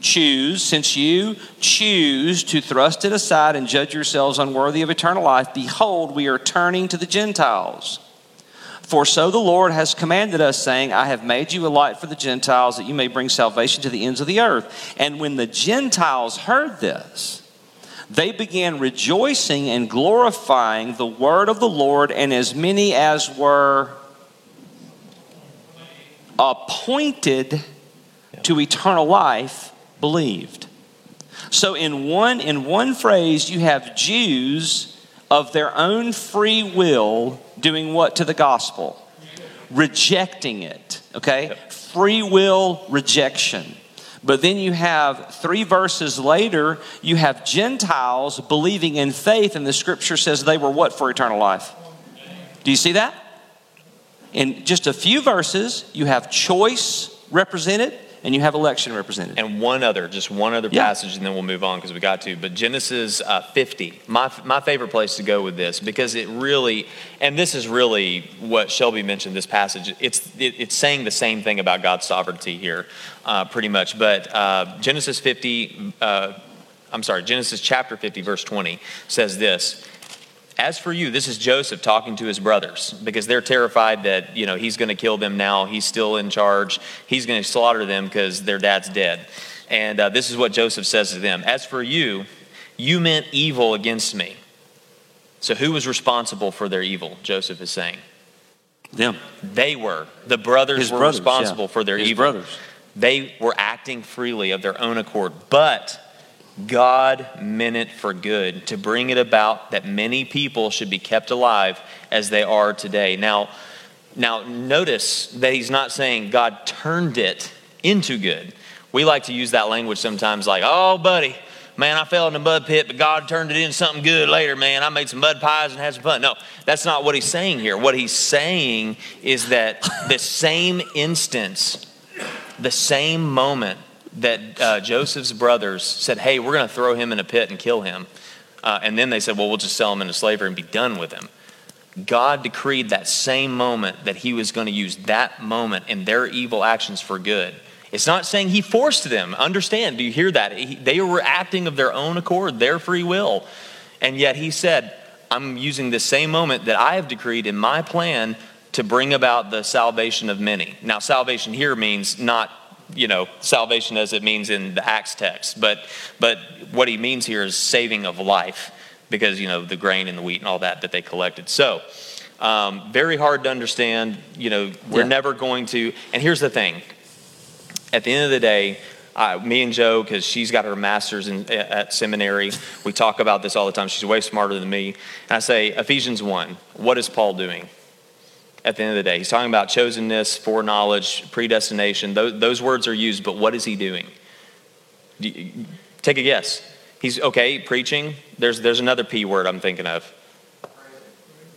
S1: Choose, since you choose to thrust it aside and judge yourselves unworthy of eternal life, behold, we are turning to the Gentiles. For so the Lord has commanded us, saying, I have made you a light for the Gentiles, that you may bring salvation to the ends of the earth. And when the Gentiles heard this, they began rejoicing and glorifying the word of the Lord, and as many as were appointed to eternal life believed. So in one in one phrase you have Jews of their own free will doing what to the gospel? Rejecting it, okay? Free will rejection. But then you have three verses later, you have Gentiles believing in faith, and the scripture says they were what for eternal life? Do you see that? In just a few verses, you have choice represented and you have election represented.
S2: And one other, just one other
S1: Yeah.
S2: passage, and then we'll move on because we got to. But Genesis uh, 50, my, my favorite place to go with this because it really, and this is really what Shelby mentioned this passage. It's, it, it's saying the same thing about God's sovereignty here, uh, pretty much. But uh, Genesis 50, uh, I'm sorry, Genesis chapter 50, verse 20 says this. As for you, this is Joseph talking to his brothers because they're terrified that, you know, he's going to kill them now. He's still in charge. He's going to slaughter them because their dad's dead. And uh, this is what Joseph says to them As for you, you meant evil against me. So who was responsible for their evil? Joseph is saying.
S1: Them.
S2: They were. The brothers
S1: His
S2: were
S1: brothers,
S2: responsible
S1: yeah.
S2: for their
S1: His
S2: evil.
S1: brothers.
S2: They were acting freely of their own accord. But God meant it for good to bring it about that many people should be kept alive as they are today. Now, now notice that he's not saying God turned it into good. We like to use that language sometimes like, "Oh, buddy, man, I fell in the mud pit, but God turned it into something good later, man. I made some mud pies and had some fun." No, that's not what he's saying here. What he's saying is that the [LAUGHS] same instance the same moment that uh, Joseph's brothers said, Hey, we're going to throw him in a pit and kill him. Uh, and then they said, Well, we'll just sell him into slavery and be done with him. God decreed that same moment that he was going to use that moment and their evil actions for good. It's not saying he forced them. Understand, do you hear that? He, they were acting of their own accord, their free will. And yet he said, I'm using the same moment that I have decreed in my plan to bring about the salvation of many. Now, salvation here means not, you know, salvation as it means in the Acts text, but but what he means here is saving of life, because you know the grain and the wheat and all that that they collected. So, um, very hard to understand. You know, we're
S1: Yeah.
S2: never going to. And here's the thing: at the end of the day, uh, me and Joe, because she's got her master's in, at seminary, we talk about this all the time. She's way smarter than me. And I say, Ephesians 1, what is Paul doing? At the end of the day, he's talking about chosenness, foreknowledge, predestination. Those, those words are used, but what is he doing? Do you- take a guess. He's okay preaching. There's there's another P word I'm thinking of.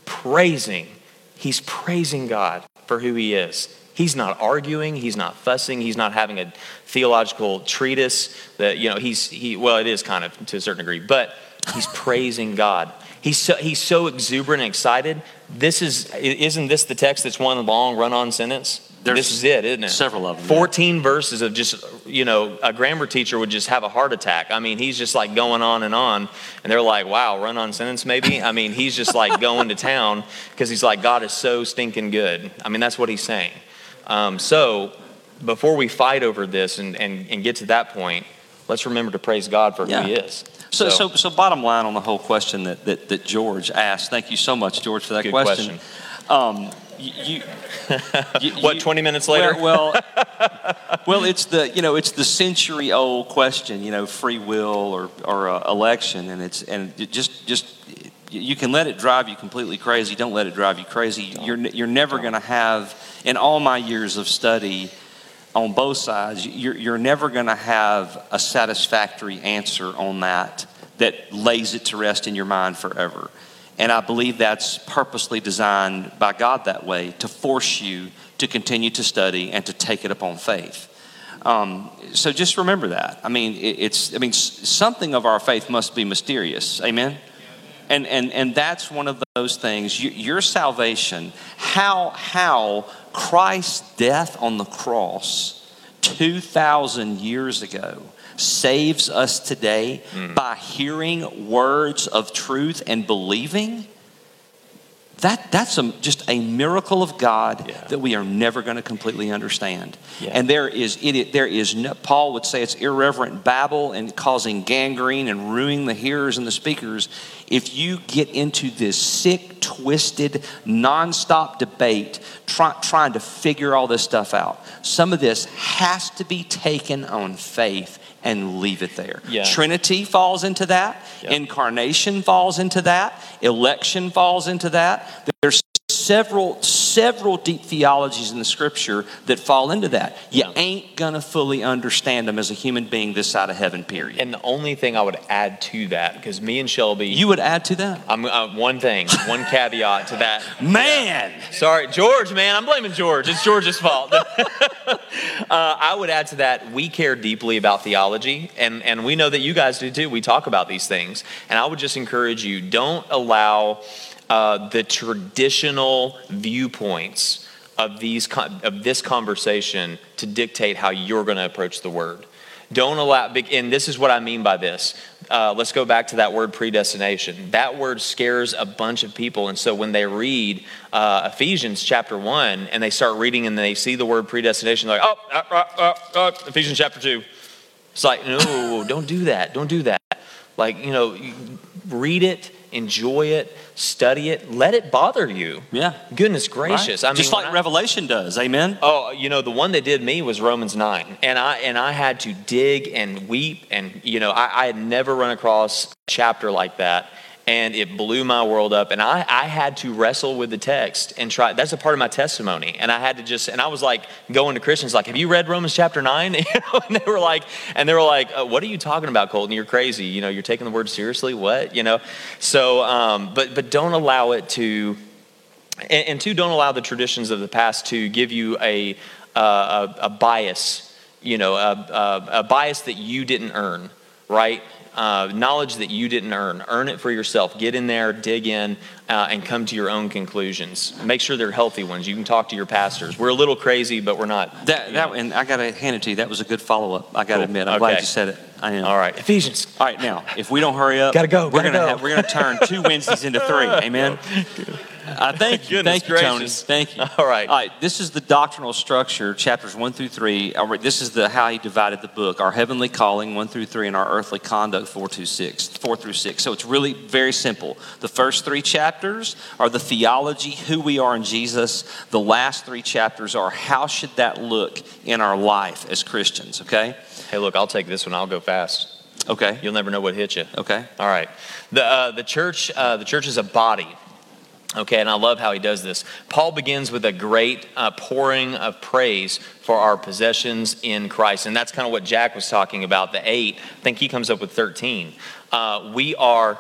S2: Praising. He's praising God for who he is. He's not arguing, he's not fussing, he's not having a theological treatise that you know he's he well it is kind of to a certain degree, but he's praising God. He's so, he's so exuberant and excited. This is isn't this the text that's one long run-on sentence?
S1: There's
S2: this is it, isn't it?
S1: several of them, yeah.
S2: 14 verses of just, you know, a grammar teacher would just have a heart attack. I mean, he's just like going on and on. And they're like, wow, run on sentence maybe? I mean, he's just like [LAUGHS] going to town because he's like, God is so stinking good. I mean, that's what he's saying. Um, so before we fight over this and, and, and get to that point, let's remember to praise God for
S1: Yeah.
S2: who he is.
S1: So, so, so, bottom line on the whole question that, that, that George asked. Thank you so much, George, for that
S2: Good
S1: question. Um, you, [LAUGHS] you,
S2: What,
S1: you-
S2: 20 minutes later?
S1: Well, well, [LAUGHS] well, it's the you know it's the century old question. You know, free will or or uh, election, and it's and it just just you can let it drive you completely crazy. Don't let it drive you crazy. You're you're never going to have in all my years of study on both sides. You're you're never going to have a satisfactory answer on that that lays it to rest in your mind forever. And I believe that's purposely designed by God that way to force you to continue to study and to take it upon faith. Um, so just remember that. I mean, it, it's I mean something of our faith must be mysterious. Amen. And and and that's one of those things. You, your salvation, how how Christ's death on the cross 2,000 years ago saves us today mm. by hearing words of truth and believing, that, that's a, just a miracle of God
S2: Yeah.
S1: that we are never going to completely understand.
S2: Yeah.
S1: And there is, it, there is no, Paul would say it's irreverent babble and causing gangrene and ruining the hearers and the speakers. If you get into this sick, twisted, nonstop debate try, trying to figure all this stuff out, some of this has to be taken on faith and leave it there.
S2: Yeah.
S1: Trinity falls into that. Incarnation falls into that. Election falls into that. There's several several deep theologies in the scripture that fall into that. You
S2: Yeah.
S1: ain't gonna fully understand them as a human being this side of heaven. Period.
S2: And the only thing I would add to that, because me and Shelby,
S1: You would add to that,
S2: I'm uh, one thing, one caveat to that. [LAUGHS]
S1: man.
S2: Sorry, George, man, I'm blaming George. It's George's fault. [LAUGHS] uh, I would add to that, we care deeply about theology, and, and we know that you guys do too. We talk about these things. And I would just encourage you don't allow uh, the traditional viewpoints of, these, con- of this conversation to dictate how you're going to approach the word. Don't allow, and this is what I mean by this. Uh, let's go back to that word predestination. That word scares a bunch of people. And so when they read uh, Ephesians chapter 1 and they start reading and they see the word predestination, they're like, oh, uh, Ephesians chapter 2. It's like, no, don't do that. Don't do that. Like, you know, read it, enjoy it, study it, let it bother you.
S1: Yeah.
S2: Goodness gracious. I mean,
S1: Just like
S2: I-
S1: Revelation does. Amen.
S2: Oh, you know, the one that did me was Romans 9. And I and I had to dig and weep and you know, I, I had never run across a chapter like that. And it blew my world up. And I, I had to wrestle with the text and try that's a part of my testimony. And I had to just and I was like going to Christians like, Have you read Romans chapter 9? [LAUGHS] You know, and they were like, and they were like, uh, what are you talking about, Colton? You're crazy. You know, you're taking the word seriously. What? You know? So um, but but don't allow it to and, and two, don't allow the traditions of the past to give you a, uh, a, a bias, you know, a, a, a bias that you didn't earn, right? Uh, knowledge that you didn't earn. Earn it for yourself. Get in there, dig in, uh, and come to your own conclusions. Make sure they're healthy ones. You can talk to your pastors. We're a little crazy, but we're not.
S1: That, that, and I got to hand it to you. That was a good follow up. I got to
S2: Cool.
S1: admit. I'm glad you said it. I am.
S2: All right, Ephesians.
S1: All right, now, if we don't hurry up,
S2: Gotta go,
S1: We're
S2: gotta
S1: gonna
S2: go.
S1: Have, we're gonna turn two Wednesdays into three. [LAUGHS] Amen. I thank you,
S2: Goodness
S1: thank you, Tony. Thank you.
S2: All right.
S1: All right. This is the doctrinal structure, chapters one through three. This is the how he divided the book. Our heavenly calling, one through three, and our earthly conduct, four through six, four through six. So it's really very simple. The first three chapters are the theology, who we are in Jesus. The last three chapters are how should that look in our life as Christians. Okay.
S2: Hey, look, I'll take this one. I'll go fast.
S1: Okay.
S2: You'll never know what hit you.
S1: Okay.
S2: All right. The, uh, the church, uh, the church is a body. Okay, and I love how he does this. Paul begins with a great uh, pouring of praise for our possessions in Christ. And that's kind of what Jack was talking about, the eight. I think he comes up with 13. Uh, we are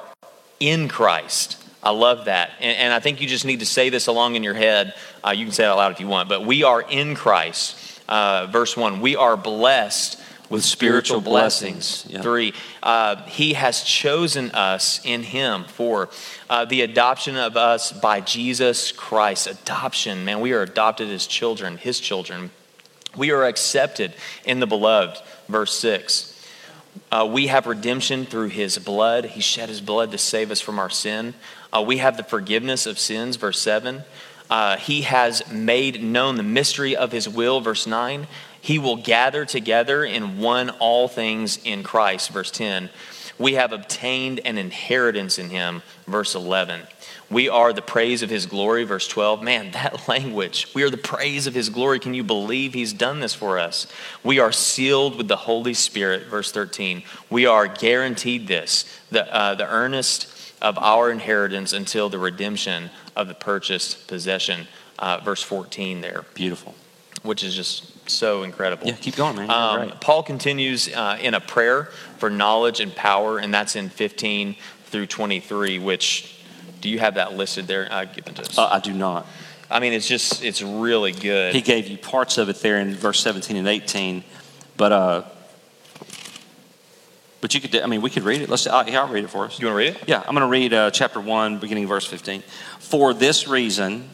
S2: in Christ. I love that. And, and I think you just need to say this along in your head. Uh, you can say it out loud if you want, but we are in Christ. Uh, verse 1 We are blessed with spiritual blessings.
S1: Yeah.
S2: Three, uh, he has chosen us in him. Four, uh, the adoption of us by Jesus Christ. Adoption, man, we are adopted as children, his children. We are accepted in the beloved. Verse six, uh, we have redemption through his blood. He shed his blood to save us from our sin. Uh, we have the forgiveness of sins. Verse 7. Uh, he has made known the mystery of his will. Verse 9. He will gather together in one all things in Christ. Verse 10. We have obtained an inheritance in him. Verse 11. We are the praise of his glory. Verse 12. Man, [LAUGHS] that language. We are the praise of his glory. Can you believe he's done this for us? We are sealed with the Holy Spirit. Verse 13. We are guaranteed this, the, uh, the earnest of our inheritance until the redemption of the purchased possession. Uh, verse 14 there,
S1: Beautiful.
S2: which is just so incredible.
S1: Yeah, keep going, man.
S2: Um,
S1: right.
S2: Paul continues uh, in a prayer for knowledge and power, and that's in 15 through 23, which, do you have that listed there? Uh, give it to us.
S1: Uh, I do not.
S2: I mean, it's just, it's really good.
S1: He gave you parts of it there in verse 17 and 18, but uh, but you could. I mean, we could read it. Let's. I'll, yeah, I'll read it for us.
S2: you want to read it?
S1: Yeah, I'm going to read uh, chapter one, beginning verse 15. For this reason,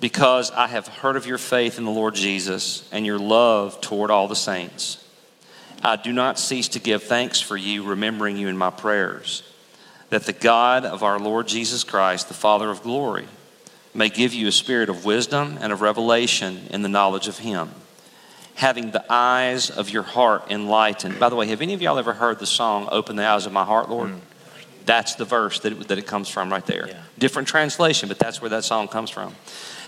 S1: because I have heard of your faith in the Lord Jesus and your love toward all the saints. I do not cease to give thanks for you, remembering you in my prayers, that the God of our Lord Jesus Christ, the Father of glory, may give you a spirit of wisdom and of revelation in the knowledge of him, having the eyes of your heart enlightened. By the way, have any of y'all ever heard the song, Open the Eyes of My Heart, Lord? Mm. That's the verse that it, that it comes from right there.
S2: Yeah.
S1: Different translation, but that's where that song comes from.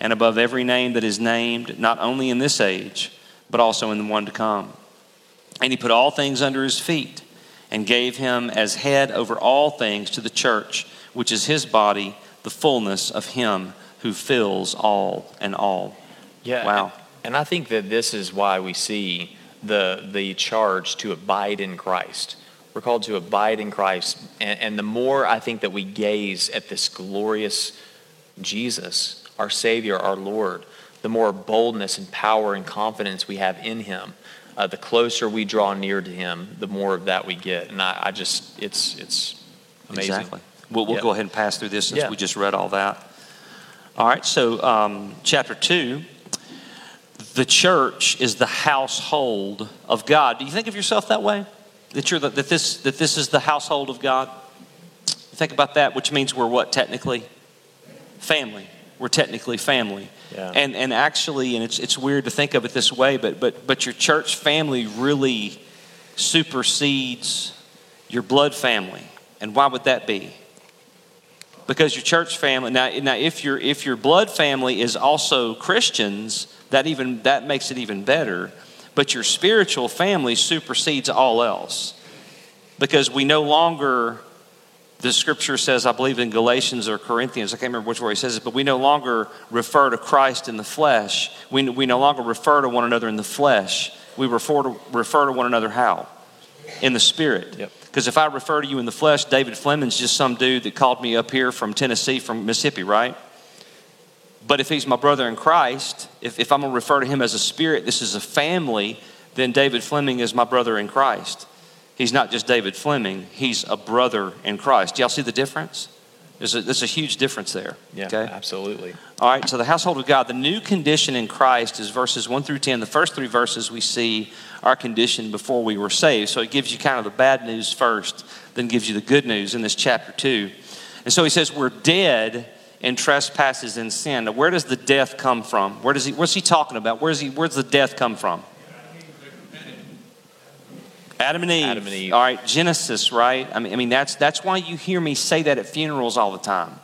S1: and above every name that is named, not only in this age, but also in the one to come. And he put all things under his feet and gave him as head over all things to the church, which is his body, the fullness of him who fills all and all.
S2: Yeah.
S1: Wow.
S2: And I think that this is why we see the the charge to abide in Christ. We're called to abide in Christ. And, and the more I think that we gaze at this glorious Jesus, our Savior, our Lord, the more boldness and power and confidence we have in Him. Uh, the closer we draw near to Him, the more of that we get. And I, I just, it's, it's amazing.
S1: Exactly. We'll, we'll
S2: Yeah.
S1: go ahead and pass through this since
S2: Yeah.
S1: we just read all that. All right, so um, chapter 2 the church is the household of God. Do you think of yourself that way? That, you're the, that, this, that this is the household of God? Think about that, which means we're what technically? Family. We're technically family.
S2: Yeah.
S1: And, and actually, and it's, it's weird to think of it this way, but, but, but your church family really supersedes your blood family. And why would that be? Because your church family now, now if your if your blood family is also Christians, that even that makes it even better. But your spiritual family supersedes all else. Because we no longer the scripture says, I believe in Galatians or Corinthians, I can't remember which where he says it, but we no longer refer to Christ in the flesh. We, we no longer refer to one another in the flesh. We refer to, refer to one another how? In the spirit.
S2: Yep.
S1: Because if I refer to you in the flesh, David Fleming's just some dude that called me up here from Tennessee, from Mississippi, right? But if he's my brother in Christ, if, if I'm going to refer to him as a spirit, this is a family, then David Fleming is my brother in Christ. He's not just David Fleming, he's a brother in Christ. Do y'all see the difference? There's a, there's a huge difference there.
S2: Yeah,
S1: Okay?
S2: absolutely.
S1: All right, so the household of God, the new condition in Christ is verses 1 through 10. The first three verses we see our condition before we were saved. So it gives you kind of the bad news first, then gives you the good news in this chapter 2. And so he says, We're dead in trespasses and sin. Now, where does the death come from? Where does he, what's he talking about? Where's he, where's the death come from? Adam and Eve.
S2: Adam and Eve.
S1: All right, Genesis, right? I mean, I mean that's, that's why you hear me say that at funerals all the time,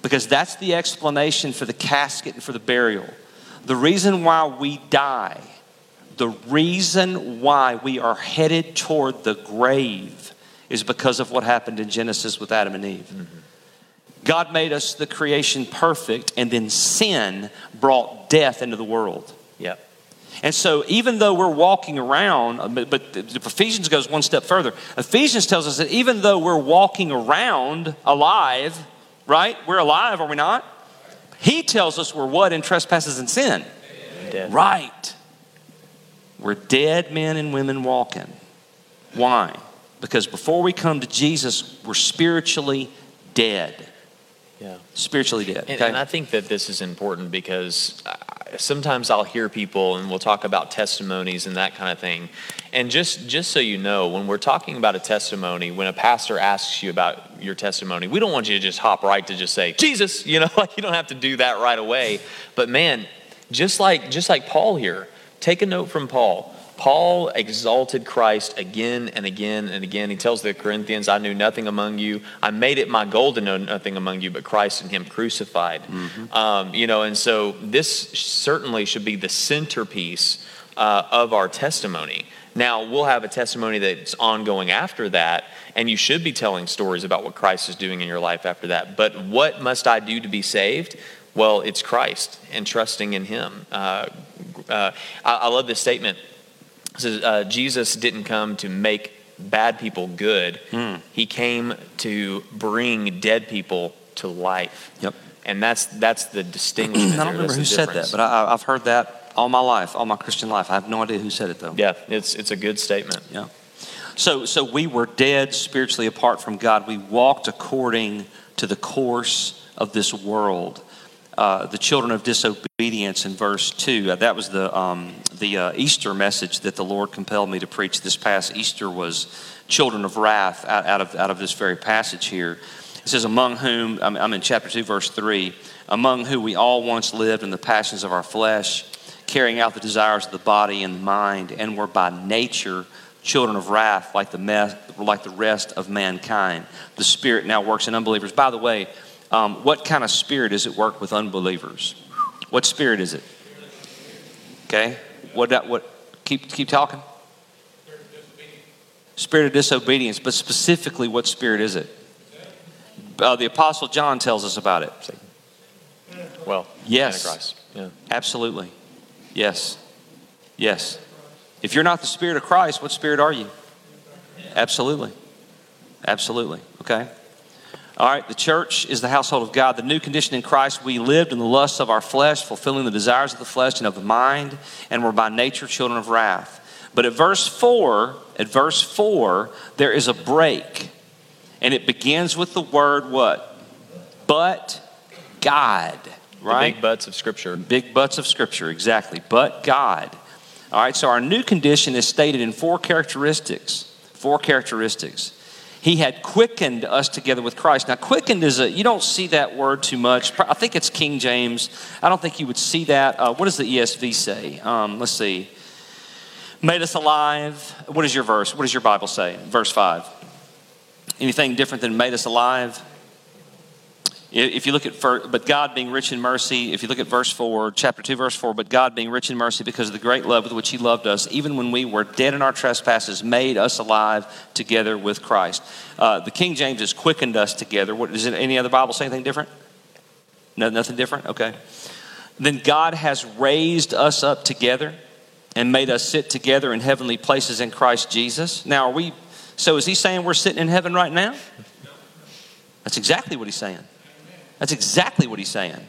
S1: because that's the explanation for the casket and for the burial. The reason why we die, the reason why we are headed toward the grave is because of what happened in Genesis with Adam and Eve. Mm-hmm. God made us the creation perfect, and then sin brought death into the world.
S2: Yep.
S1: And so, even though we're walking around, uh, but, but Ephesians goes one step further. Ephesians tells us that even though we're walking around alive, right? We're alive, are we not? He tells us we're what in trespasses and sin?
S2: Dead.
S1: Right. We're dead men and women walking. Why? Because before we come to Jesus, we're spiritually dead.
S2: Yeah.
S1: Spiritually dead.
S2: And,
S1: Okay?
S2: and I think that this is important because sometimes I'll hear people, and we'll talk about testimonies and that kind of thing. And just just so you know, when we're talking about a testimony, when a pastor asks you about your testimony, we don't want you to just hop right to just say Jesus. You know, [LAUGHS] like you don't have to do that right away. But man, just like just like Paul here, take a note from Paul. Paul exalted Christ again and again and again. He tells the Corinthians, I knew nothing among you. I made it my goal to know nothing among you but Christ and Him crucified. Um, you know, and so this certainly should be the centerpiece uh, of our testimony. Now, we'll have a testimony that's ongoing after that, and you should be telling stories about what Christ is doing in your life after that. But what must I do to be saved? Well, it's Christ and trusting in Him. Uh, uh, I, I love this statement. Says, uh, Jesus didn't come to make bad people good.
S1: Hmm.
S2: He came to bring dead people to life.
S1: Yep.
S2: And that's that's the distinction. [CLEARS THROAT]
S1: I don't remember who said that, but I, I've heard that all my life, all my Christian life. I have no idea who said it though.
S2: yeah, it's it's a good statement.
S1: Yeah. So, so we were dead spiritually apart from God. We walked according to the course of this world. Uh, the children of disobedience in verse 2. Uh, that was the, um, the uh, Easter message that the Lord compelled me to preach this past Easter was children of wrath out, out, of, out of this very passage here. It says, among whom, I'm, I'm in chapter 2, verse 3, among whom we all once lived in the passions of our flesh, carrying out the desires of the body and the mind, and were by nature children of wrath like the, me- like the rest of mankind. The Spirit now works in unbelievers. By the way, um, what kind of spirit is it work with unbelievers? What spirit is it? Okay. What? that- What? Keep keep talking. Spirit of disobedience, but specifically, what spirit is it? Uh, the Apostle John tells us about it.
S2: Well,
S1: Yes.
S2: Yeah.
S1: Absolutely. Yes. Yes. If you're not the Spirit of Christ, what spirit are you? Absolutely. Absolutely. Okay. All right. The church is the household of God. The new condition in Christ, we lived in the lusts of our flesh, fulfilling the desires of the flesh and of the mind, and were by nature children of wrath. But at verse 4, at verse 4, there is a break. And it begins with the word what? But God. Right?
S2: The big butts of Scripture.
S1: Big butts of Scripture, exactly. But God. All right, so our new condition is stated in four characteristics. Four characteristics. He had quickened us together with Christ. Now, quickened is a, you don't see that word too much. I think it's King James. I don't think you would see that. Uh, what does the ESV say? Um, let's see. Made us alive. What is your verse? What does your Bible say? Verse 5. Anything different than made us alive? If you look at, but God being rich in mercy, if you look at verse 4, chapter 2, verse 4, but God being rich in mercy because of the great love with which He loved us, even when we were dead in our trespasses, made us alive together with Christ. Uh, the King James has quickened us together. What, does any other Bible say anything different? No, nothing different? Okay. Then God has raised us up together and made us sit together in heavenly places in Christ Jesus. Now, are we, so is He saying we're sitting in heaven right now? That's exactly what He's saying. That's exactly what he's saying.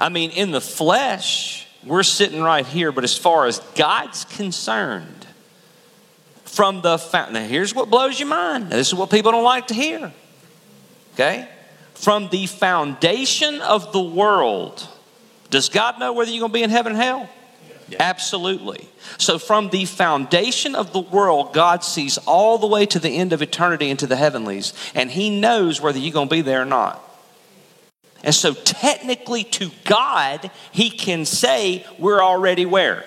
S1: I mean, in the flesh, we're sitting right here, but as far as God's concerned, from the fountain, now here's what blows your mind. Now, this is what people don't like to hear. Okay? From the foundation of the world, does God know whether you're going to be in heaven and hell? Absolutely. So, from the foundation of the world, God sees all the way to the end of eternity into the heavenlies, and He knows whether you're going to be there or not. And so, technically, to God, He can say, We're already where?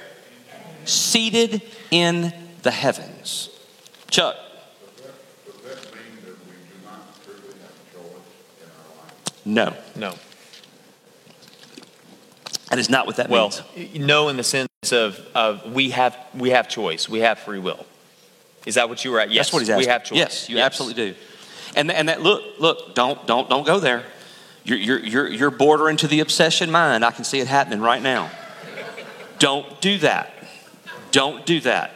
S1: Seated in the heavens. Chuck.
S5: Does that mean that we do not truly have choice in our life?
S1: No,
S2: No.
S1: that is not what that
S2: Well,
S1: means.
S2: no, in the sense of, of we have we have choice, we have free will. Is that what you were at? Yes,
S1: That's what he's asking.
S2: we have choice.
S1: Yes, you absolutely do. And, and that look, look, don't don't don't go there. You're, you're, you're, you're bordering to the obsession mind. I can see it happening right now. Don't do that. Don't do that.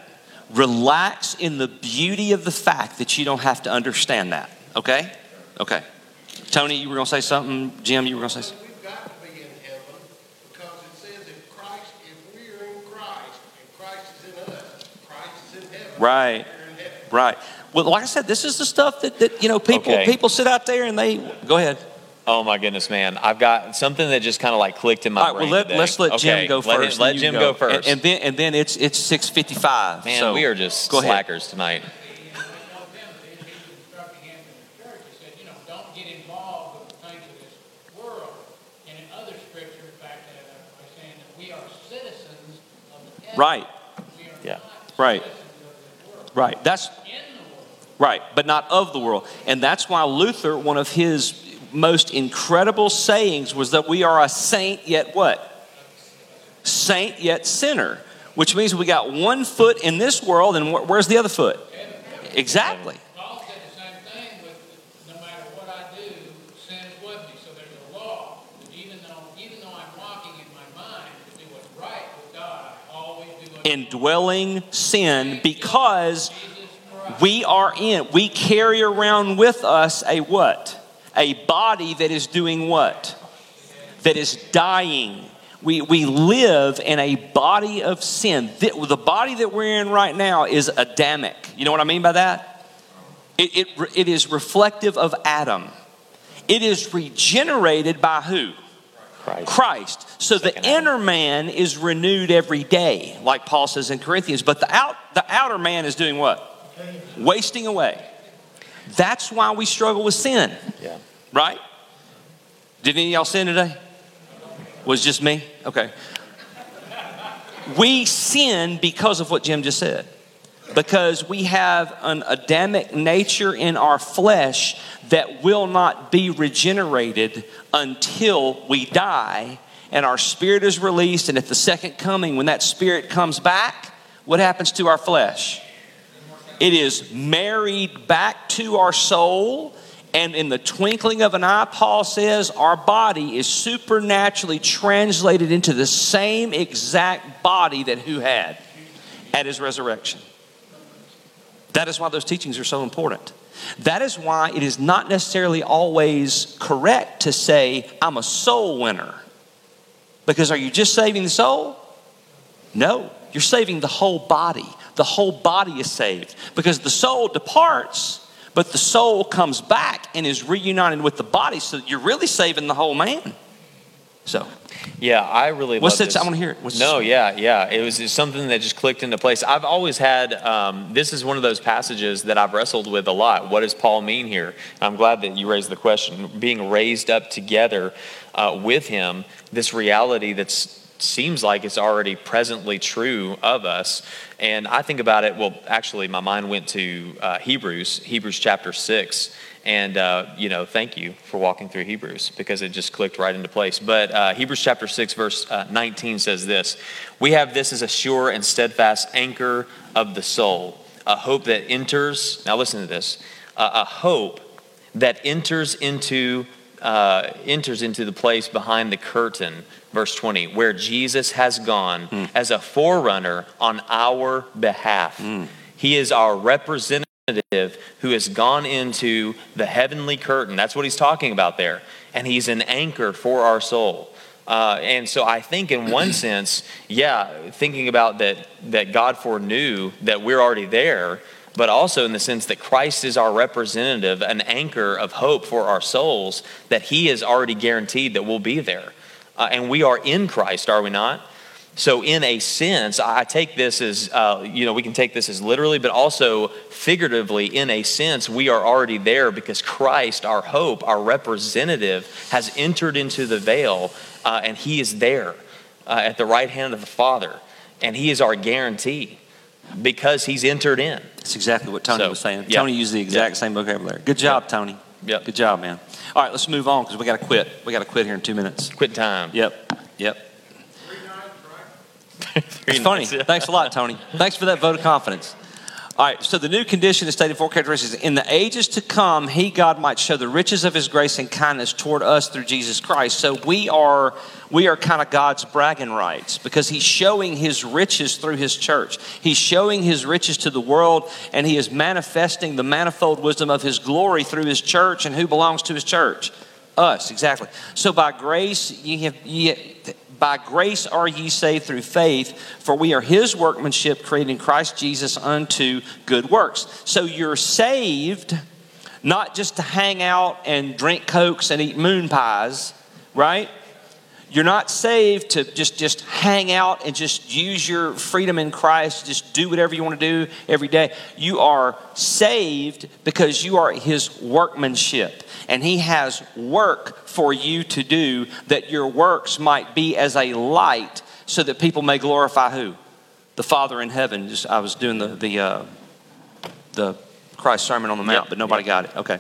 S1: Relax in the beauty of the fact that you don't have to understand that. Okay? Okay. Tony, you were going to say something. Jim, you were going to say something.
S6: We've got to be in heaven because it says if Christ, if we are in Christ and Christ is in us, Christ is in heaven.
S1: Right.
S6: We're in heaven.
S1: Right. Well, like I said, this is the stuff that, that you know people
S2: Okay.
S1: people sit out there and they go ahead.
S2: Oh my goodness, man! I've got something that just kind of like clicked in my
S1: All right.
S2: brain
S1: Well, let, let's let Jim
S2: Okay,
S1: go
S2: let
S1: first.
S2: Let, Jim
S1: can
S2: go, first.
S1: and then and then it's it's six fifty five.
S2: man,
S1: so
S2: we are just
S1: go ahead.
S2: slackers tonight.
S3: He was instructing him in the church. He said, you know, don't get involved with the things of this world. And in other scriptures, back that up by saying that we are citizens of the heaven.
S1: Right.
S2: Yeah.
S1: Right.
S3: citizens of this world.
S1: Right. That's
S3: In the world.
S1: right, but not of the world. And that's why Luther, one of his most incredible sayings was that we are a saint yet what? Saint yet sinner, which means we got one foot in this world and wh- where's the other foot? Exactly.
S3: Paul said the same thing no matter what I do, sin is with me. So there's a law. Even though, even though I'm walking in my mind to what's right with God, I
S1: indwelling sin because we are in, we carry around with us a what? A body that is doing what? That is dying. We, we live in a body of sin. The, the body that we're in right now is Adamic. You know what I mean by that? It, it, it is reflective of Adam. It is regenerated by who?
S2: Christ.
S1: Christ. So the
S2: Second Adam.
S1: inner man is renewed every day, like Paul says in Corinthians. But the out the outer man is doing what? Wasting away. That's why we struggle with sin,
S2: Yeah.
S1: Right? Did any of y'all sin today? Was just me? Okay. We sin because of what Jim just said. Because we have an Adamic nature in our flesh that will not be regenerated until we die and our spirit is released. And at the second coming, when that spirit comes back, what happens to our flesh? It is married back to our soul. And in the twinkling of an eye, Paul says, our body is supernaturally translated into the same exact body that who had at his resurrection. That is why those teachings are so important. That is why it is not necessarily always correct to say, I'm a soul winner. Because are you just saving the soul? No, you're saving the whole body. The whole body is saved. Because the soul departs, but the soul comes back and is reunited with the body. So you're really saving the whole man. So,
S2: Yeah, I really
S1: What's
S2: love
S1: that-
S2: this.
S1: I wanna hear it. What's-
S2: no, yeah, yeah. It was something that just clicked into place. I've always had. Um, this is one of those passages that I've wrestled with a lot. What does Paul mean here? I'm glad that you raised the question. Being raised up together uh, with Him, this reality that's seems like it's already presently true of us. And I think about it. Well, actually, my mind went to uh, Hebrews, Hebrews chapter six. And, uh, you know, thank you for walking through Hebrews because it just clicked right into place. But uh, Hebrews chapter 6, verse uh, 19 says this We have this as a sure and steadfast anchor of the soul, a hope that enters, now listen to this, a hope that enters into. Uh, enters into the place behind the curtain, verse 20, where Jesus has gone as a forerunner on our behalf. He is our representative who has gone into the heavenly curtain. That's what he's talking about there. And he's an anchor for our soul. Uh, and so I think, in one [CLEARS THROAT] sense, yeah, thinking about that, that God foreknew that we're already there, but also in the sense that Christ is our representative, an anchor of hope for our souls, that he has already guaranteed that we'll be there. Uh, and we are in Christ, are we not? So, in a sense, I take this as, uh, you know, we can take this as literally, but also figuratively, in a sense, we are already there because Christ, our hope, our representative, has entered into the veil uh, and he is there uh, at the right hand of the Father. And he is our guarantee because he's entered in.
S1: That's exactly what Tony
S2: So,
S1: was saying. Tony used the exact same vocabulary. Good job, Tony.
S2: Yep.
S1: Good job, man. All right, let's move on because we got to quit. We got to quit here in two minutes.
S2: Quit time.
S1: Yep. Yep.
S6: Three nights, right?
S1: It's funny. [LAUGHS] Thanks a lot, Tony. Thanks for that vote of confidence. All right, so the new condition is stated four characteristics. In the ages to come, he, God, might show the riches of his grace and kindness toward us through Jesus Christ. So we are we are kind of God's bragging rights because he's showing his riches through his church. He's showing his riches to the world and he is manifesting the manifold wisdom of his glory through his church and who belongs to his church? Us, exactly. So by grace ye have by grace are ye saved through faith, for we are his workmanship created in Christ Jesus unto good works. So you're saved not just to hang out and drink cokes and eat moon pies, right? You're not saved to just, just hang out and just use your freedom in Christ, just do whatever you want to do every day. You are saved because you are His workmanship. And He has work for you to do that your works might be as a light so that people may glorify who? The Father in heaven. Just, I was doing the, the, uh, the Christ Sermon on the Mount,
S2: Yep,
S1: but nobody got it. Okay.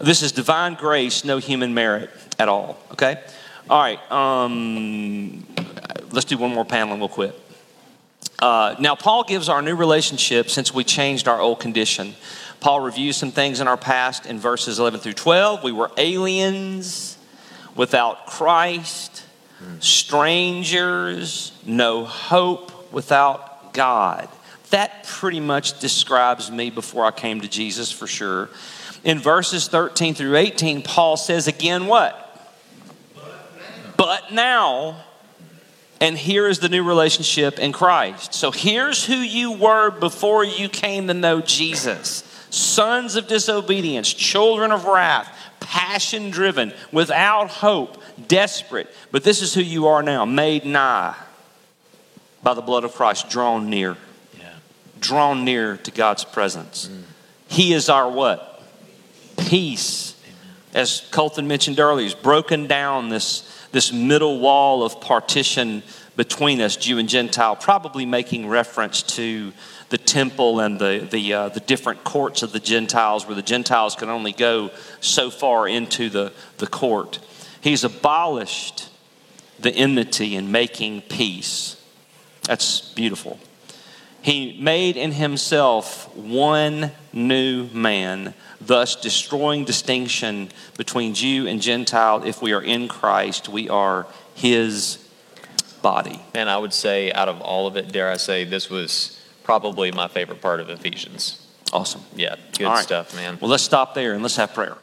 S1: This is divine grace, no human merit at all. Okay? All right. Um, let's do one more panel and we'll quit. Uh, now, Paul gives our new relationship since we changed our old condition. Paul reviews some things in our past in verses 11 through 12. We were aliens without Christ, strangers, no hope without God. That pretty much describes me before I came to Jesus for sure. In verses 13 through 18, Paul says again what? But now, and here is the new relationship in Christ. So here's who you were before you came to know Jesus sons of disobedience, children of wrath, passion driven, without hope, desperate. But this is who you are now, made nigh by the blood of Christ, drawn near.
S2: Yeah.
S1: Drawn near to God's presence. Mm. He is our what? Peace. As Colton mentioned earlier, he's broken down this, this middle wall of partition between us, Jew and Gentile, probably making reference to the temple and the, the, uh, the different courts of the Gentiles, where the Gentiles could only go so far into the, the court. He's abolished the enmity and making peace. That's beautiful. He made in himself one new man, thus destroying distinction between Jew and Gentile. If we are in Christ, we are his body.
S2: And I would say, out of all of it, dare I say, this was probably my favorite part of Ephesians.
S1: Awesome.
S2: Yeah, good
S1: right.
S2: stuff, man.
S1: Well, let's stop there and let's have prayer.